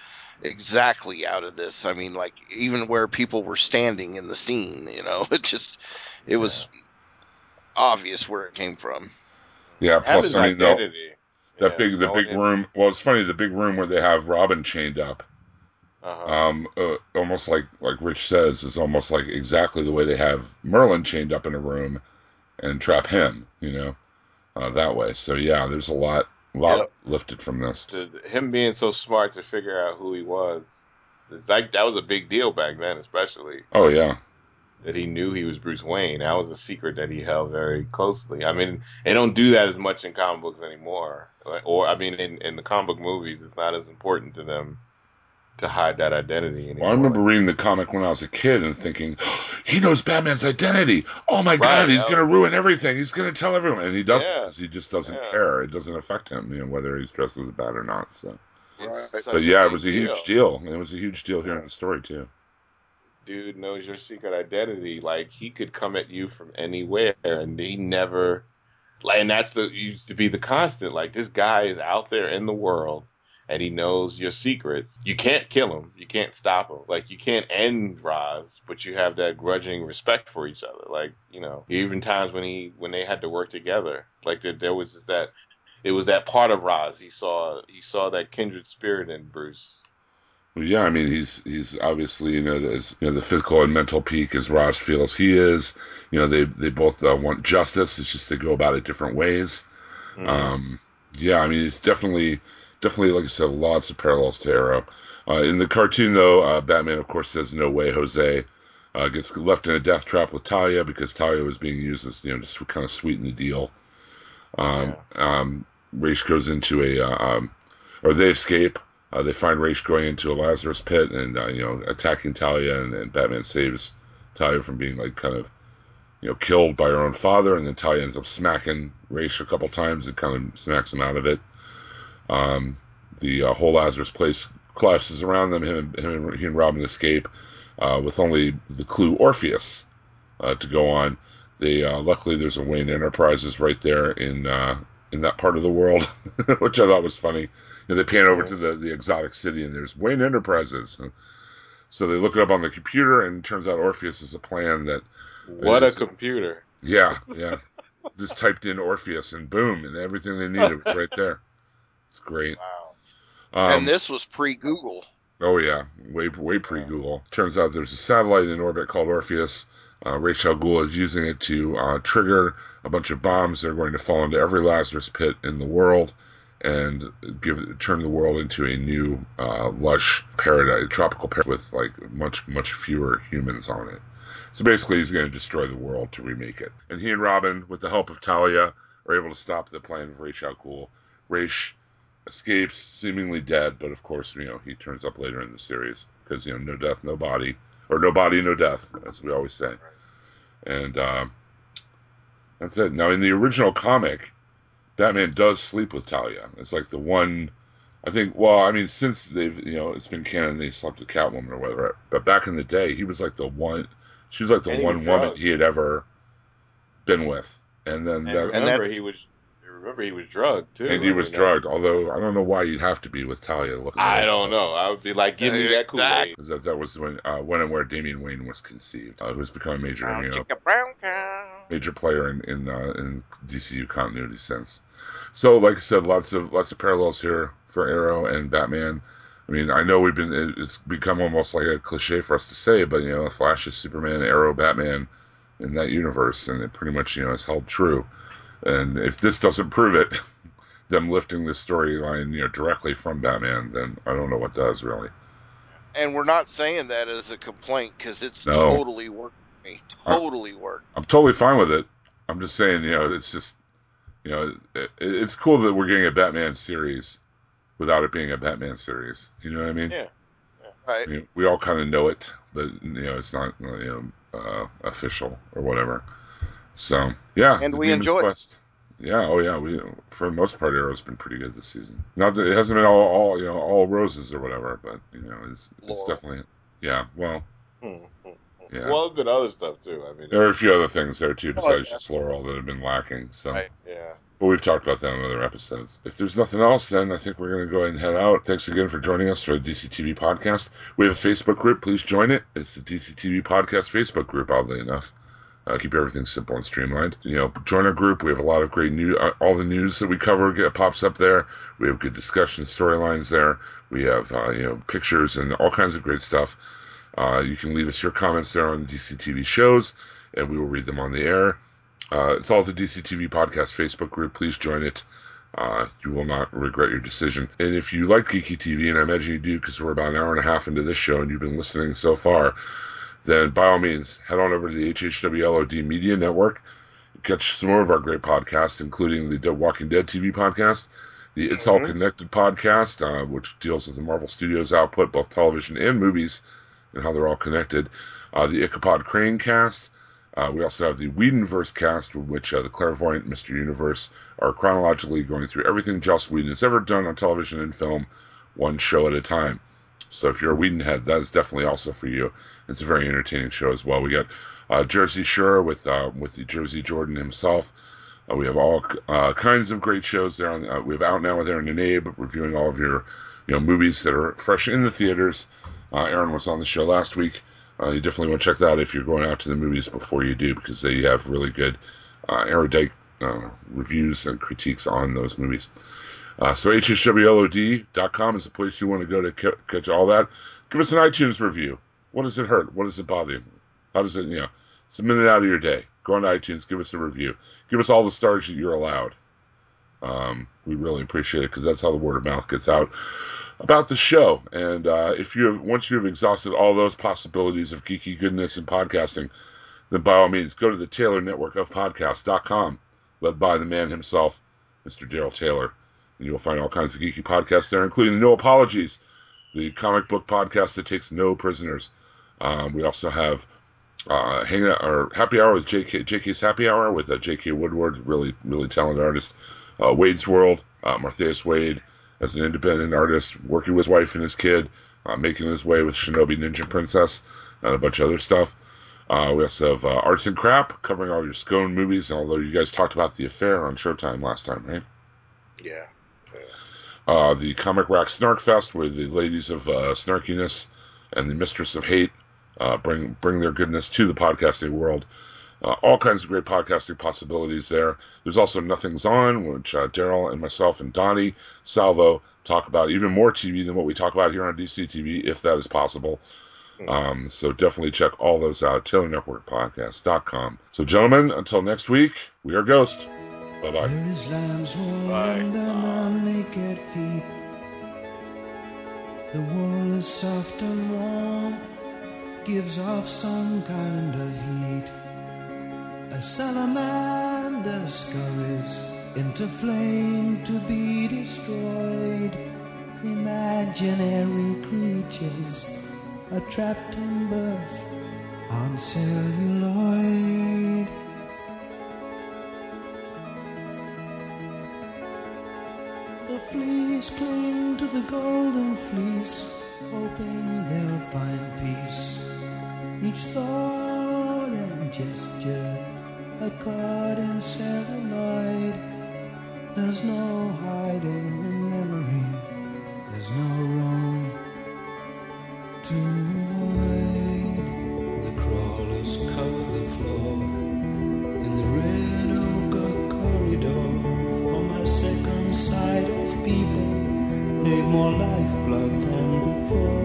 Speaker 3: exactly out of this. I mean, like even where people were standing in the scene, you know, it just it was obvious where it came from.
Speaker 1: yeah, plus I mean, the,
Speaker 2: identity.
Speaker 1: That
Speaker 2: Yeah,
Speaker 1: big the big room. Well, it's funny the big room where they have Robin chained up.
Speaker 2: Uh-huh.
Speaker 1: um, uh, almost like like Rich says, is almost like exactly the way they have Merlin chained up in a room and trap him, you know, uh, that way. So yeah, there's a lot, lot
Speaker 2: Yep.
Speaker 1: lifted from this.
Speaker 2: him being so smart to figure out who he was. Like that was a big deal back then, especially
Speaker 1: Oh yeah,
Speaker 2: that he knew he was Bruce Wayne. That was a secret that he held very closely. I mean, they don't do that as much in comic books anymore. Or I mean, in, in the comic book movies, it's not as important to them to hide that identity anymore.
Speaker 1: well, I remember reading the comic when I was a kid and thinking, he knows Batman's identity. Oh my
Speaker 2: Right,
Speaker 1: God, he's gonna ruin everything. He's gonna tell everyone, and he doesn't
Speaker 2: Yeah.
Speaker 1: because he just doesn't
Speaker 2: Yeah.
Speaker 1: care. It doesn't affect him, you know, whether he's dressed as a bat or not. So,
Speaker 2: It's
Speaker 1: but yeah, it was a huge deal. It was a huge deal here in the story too.
Speaker 2: Dude knows your secret identity. Like he could come at you from anywhere, and he never. And that's the used to be the constant. Like this guy is out there in the world, and he knows your secrets. You can't kill him. You can't stop him. Like you can't end Ra's, but you have that grudging respect for each other. Like you know, even times when he when they had to work together, like there, there was that. It was that part of Ra's. He saw he saw that kindred spirit in Bruce.
Speaker 1: Yeah, I mean, he's he's obviously you know there's you know the physical and mental peak as Ra's feels he is. You know they they both uh, want justice. It's just they go about it different ways.
Speaker 2: Mhm.
Speaker 1: Um, yeah, I mean, it's definitely definitely like I said, lots of parallels to Arrow. Uh, in the cartoon, though, uh, Batman of course says no way, Jose. Uh, gets left in a death trap with Talia because Talia was being used as you know just to kind of sweeten the deal. Um, um, Ra's goes into a, uh, um, or they escape. Uh, they find Ra's going into a Lazarus pit and uh, you know attacking Talia, and, and Batman saves Talia from being like kind of you know killed by her own father, and then Talia ends up smacking Ra's a couple times and kind of smacks him out of it. Um, the uh, whole Lazarus place collapses around them. Him, and- him and he and Robin escape uh, with only the clue Orpheus uh, to go on. They uh, luckily there's a Wayne Enterprises right there in in that part of the world, which I thought was funny. You know, they pan over to the, the exotic city and there's Wayne Enterprises. So they look it up on the computer and it turns out Orpheus is a plan that
Speaker 2: what a computer!
Speaker 1: yeah yeah just typed in Orpheus and boom and everything they needed was right there. It's great.
Speaker 2: Wow.
Speaker 1: Um,
Speaker 3: and this was pre Google.
Speaker 1: Oh yeah, way way pre Google. Turns out there's a satellite in orbit called Orpheus. Uh, Ra's al Ghul is using it to uh, trigger a bunch of bombs that are going to fall into every Lazarus pit in the world and give turn the world into a new uh, lush paradise, tropical paradise with like much much fewer humans on it. So basically, he's going to destroy the world to remake it. And he and Robin, with the help of Talia, are able to stop the plan of Ra's al Ghul. Ra's escapes, seemingly dead, but of course, you know, he turns up later in the series because you know, no death, no body, or no body, no death, as we always say. And um, that's it. Now, in the original comic, Batman does sleep with Talia. It's like the one. I think. Well, I mean, since they've you know it's been canon, they slept with Catwoman or whatever. But back in the day, he was like the one. She was like the
Speaker 2: And
Speaker 1: one
Speaker 2: was
Speaker 1: woman he had ever been with. And then
Speaker 2: And
Speaker 1: that,
Speaker 3: And
Speaker 2: remember, he was. Remember, he was drugged too.
Speaker 1: and he
Speaker 2: I
Speaker 1: was
Speaker 2: mean,
Speaker 1: drugged. Although I don't know why you'd have to be with Talia. Looking
Speaker 2: I don't know. I would be like, give me that Kool Aid.
Speaker 1: Because that, that was when uh, when and where Damian Wayne was conceived, uh, who's become a major you know,
Speaker 2: brown cow.
Speaker 1: Major player in in, uh, in DCU continuity sense. So, like I said, lots of lots of parallels here for Arrow and Batman. I mean, I know we've been it's become almost like a cliche for us to say, but you know, Flash is Superman, Arrow, Batman in that universe, and it pretty much you know is held true. And if this doesn't prove it, them lifting this storyline you know directly from Batman, then I don't know what does really.
Speaker 3: And we're not saying that as a complaint because it's
Speaker 1: No.
Speaker 3: totally worked me. Totally worked.
Speaker 1: I'm totally fine with it. I'm just saying, you know, it's just, you know, it, it's cool that we're getting a Batman series without it being a Batman series. You know what I mean?
Speaker 2: Yeah.
Speaker 3: Right.
Speaker 1: I mean, we all kind of know it, but you know, it's not you know uh, official or whatever. So yeah,
Speaker 4: And we
Speaker 1: Demon's
Speaker 4: enjoy it.
Speaker 1: Quest. Yeah, oh yeah, we for the most part, Arrow's been pretty good this season. Not that it hasn't been all, all you know all roses or whatever, but you know, it's it's definitely yeah. Well,
Speaker 2: hmm.
Speaker 1: Yeah.
Speaker 2: Well, been other stuff too. I mean,
Speaker 1: there are a few other things there too
Speaker 2: Oh,
Speaker 1: besides
Speaker 2: yeah.
Speaker 1: just Laurel that have been lacking. So.
Speaker 2: right, yeah.
Speaker 1: But we've talked about that in other episodes. If there's nothing else, then I think we're going to go ahead and head out. Thanks again for joining us for the DCTV podcast. We have a Facebook group. Please join it. It's the DCTV podcast Facebook group, oddly enough. Uh, keep everything simple and streamlined. You know, join our group. We have a lot of great new, uh, all the news that we cover get, pops up there. We have good discussion storylines there. We have, uh, you know, pictures and all kinds of great stuff. Uh, you can leave us your comments there on DCTV shows, and we will read them on the air. Uh, it's all the DCTV podcast Facebook group. Please join it. Uh, you will not regret your decision. And if you like Geeky TV, and I imagine you do because we're about an hour and a half into this show and you've been listening so far, then by all means, head on over to the HHWLOD Media Network. Catch some more of our great podcasts, including the Dead Walking Dead TV podcast, the It's All
Speaker 2: Mhm.
Speaker 1: Connected podcast, uh, which deals with the Marvel Studios output, both television and movies, and how they're all connected. Uh, the Ichabod Crane cast. Uh, we also have the Whedonverse cast, in which uh, the Clairvoyant Mr. Universe are chronologically going through everything Joss Whedon has ever done on television and film, one show at a time. So if you're a Whedon head, that is definitely also for you. It's a very entertaining show as well. We got uh, Jersey Shore with uh, with the Jersey Jordan himself. Uh, we have all kinds of great shows there. On, we have Out Now with Aaron and Abe reviewing all of your you know movies that are fresh in the theaters. Uh, Aaron was on the show last week. Uh, you definitely want to check that out if you're going out to the movies before you do, because they have really good uh, erudite uh, reviews and critiques on those movies. Uh, so hhwlod.com is the place you want to go to ca- catch all that. Give us an iTunes review. What does it hurt? What does it bother you? How does it, you know, it's a minute out of your day. Go on iTunes, give us a review. Give us all the stars that you're allowed. Um, we really appreciate it because that's how the word of mouth gets out about the show. And uh, if you once you have exhausted all those possibilities of geeky goodness and podcasting, then by all means go to the Taylor Network of Podcast.com, led by the man himself, Mr. Daryl Taylor. And you will find all kinds of geeky podcasts there, including No Apologies, the comic book podcast that takes no prisoners. Um, we also have uh, hang out or happy hour with JK, JK's happy hour with uh, JK Woodward, really really talented artist. Uh, Wade's World, uh, Martheus Wade as an independent artist, working with his wife and his kid, uh, making his way with Shinobi Ninja Princess and a bunch of other stuff. Uh, we also have uh, Arts and Crap covering all your Scone movies. Although you guys talked about the affair on Showtime last time, right?
Speaker 2: Yeah.
Speaker 1: Uh, the Comic Rack Snark Fest, where the ladies of uh, snarkiness and the mistress of hate uh, bring bring their goodness to the podcasting world. Uh, all kinds of great podcasting possibilities there. There's also Nothing's On, which uh, Daryl and myself and Donnie Salvo talk about even more TV than what we talk about here on DC TV, if that is possible. Um, so definitely check all those out. TaylorNetworkPodcast.com. So, gentlemen, until next week, we are Ghost. Bye bye.
Speaker 4: There is lamb's
Speaker 3: Bye.
Speaker 4: under naked feet. The wool is soft and warm, gives off some kind of heat. A salamander scurries into flame to be destroyed. Imaginary creatures are trapped in birth on celluloid. The fleas cling to the golden fleece, hoping they'll find peace. Each thought and gesture a caught in celluloid. There's no hiding in memory. There's no room to avoid. The crawlers cover the floor in the red oak corridor. For my second sight of people, they've more lifeblood than before.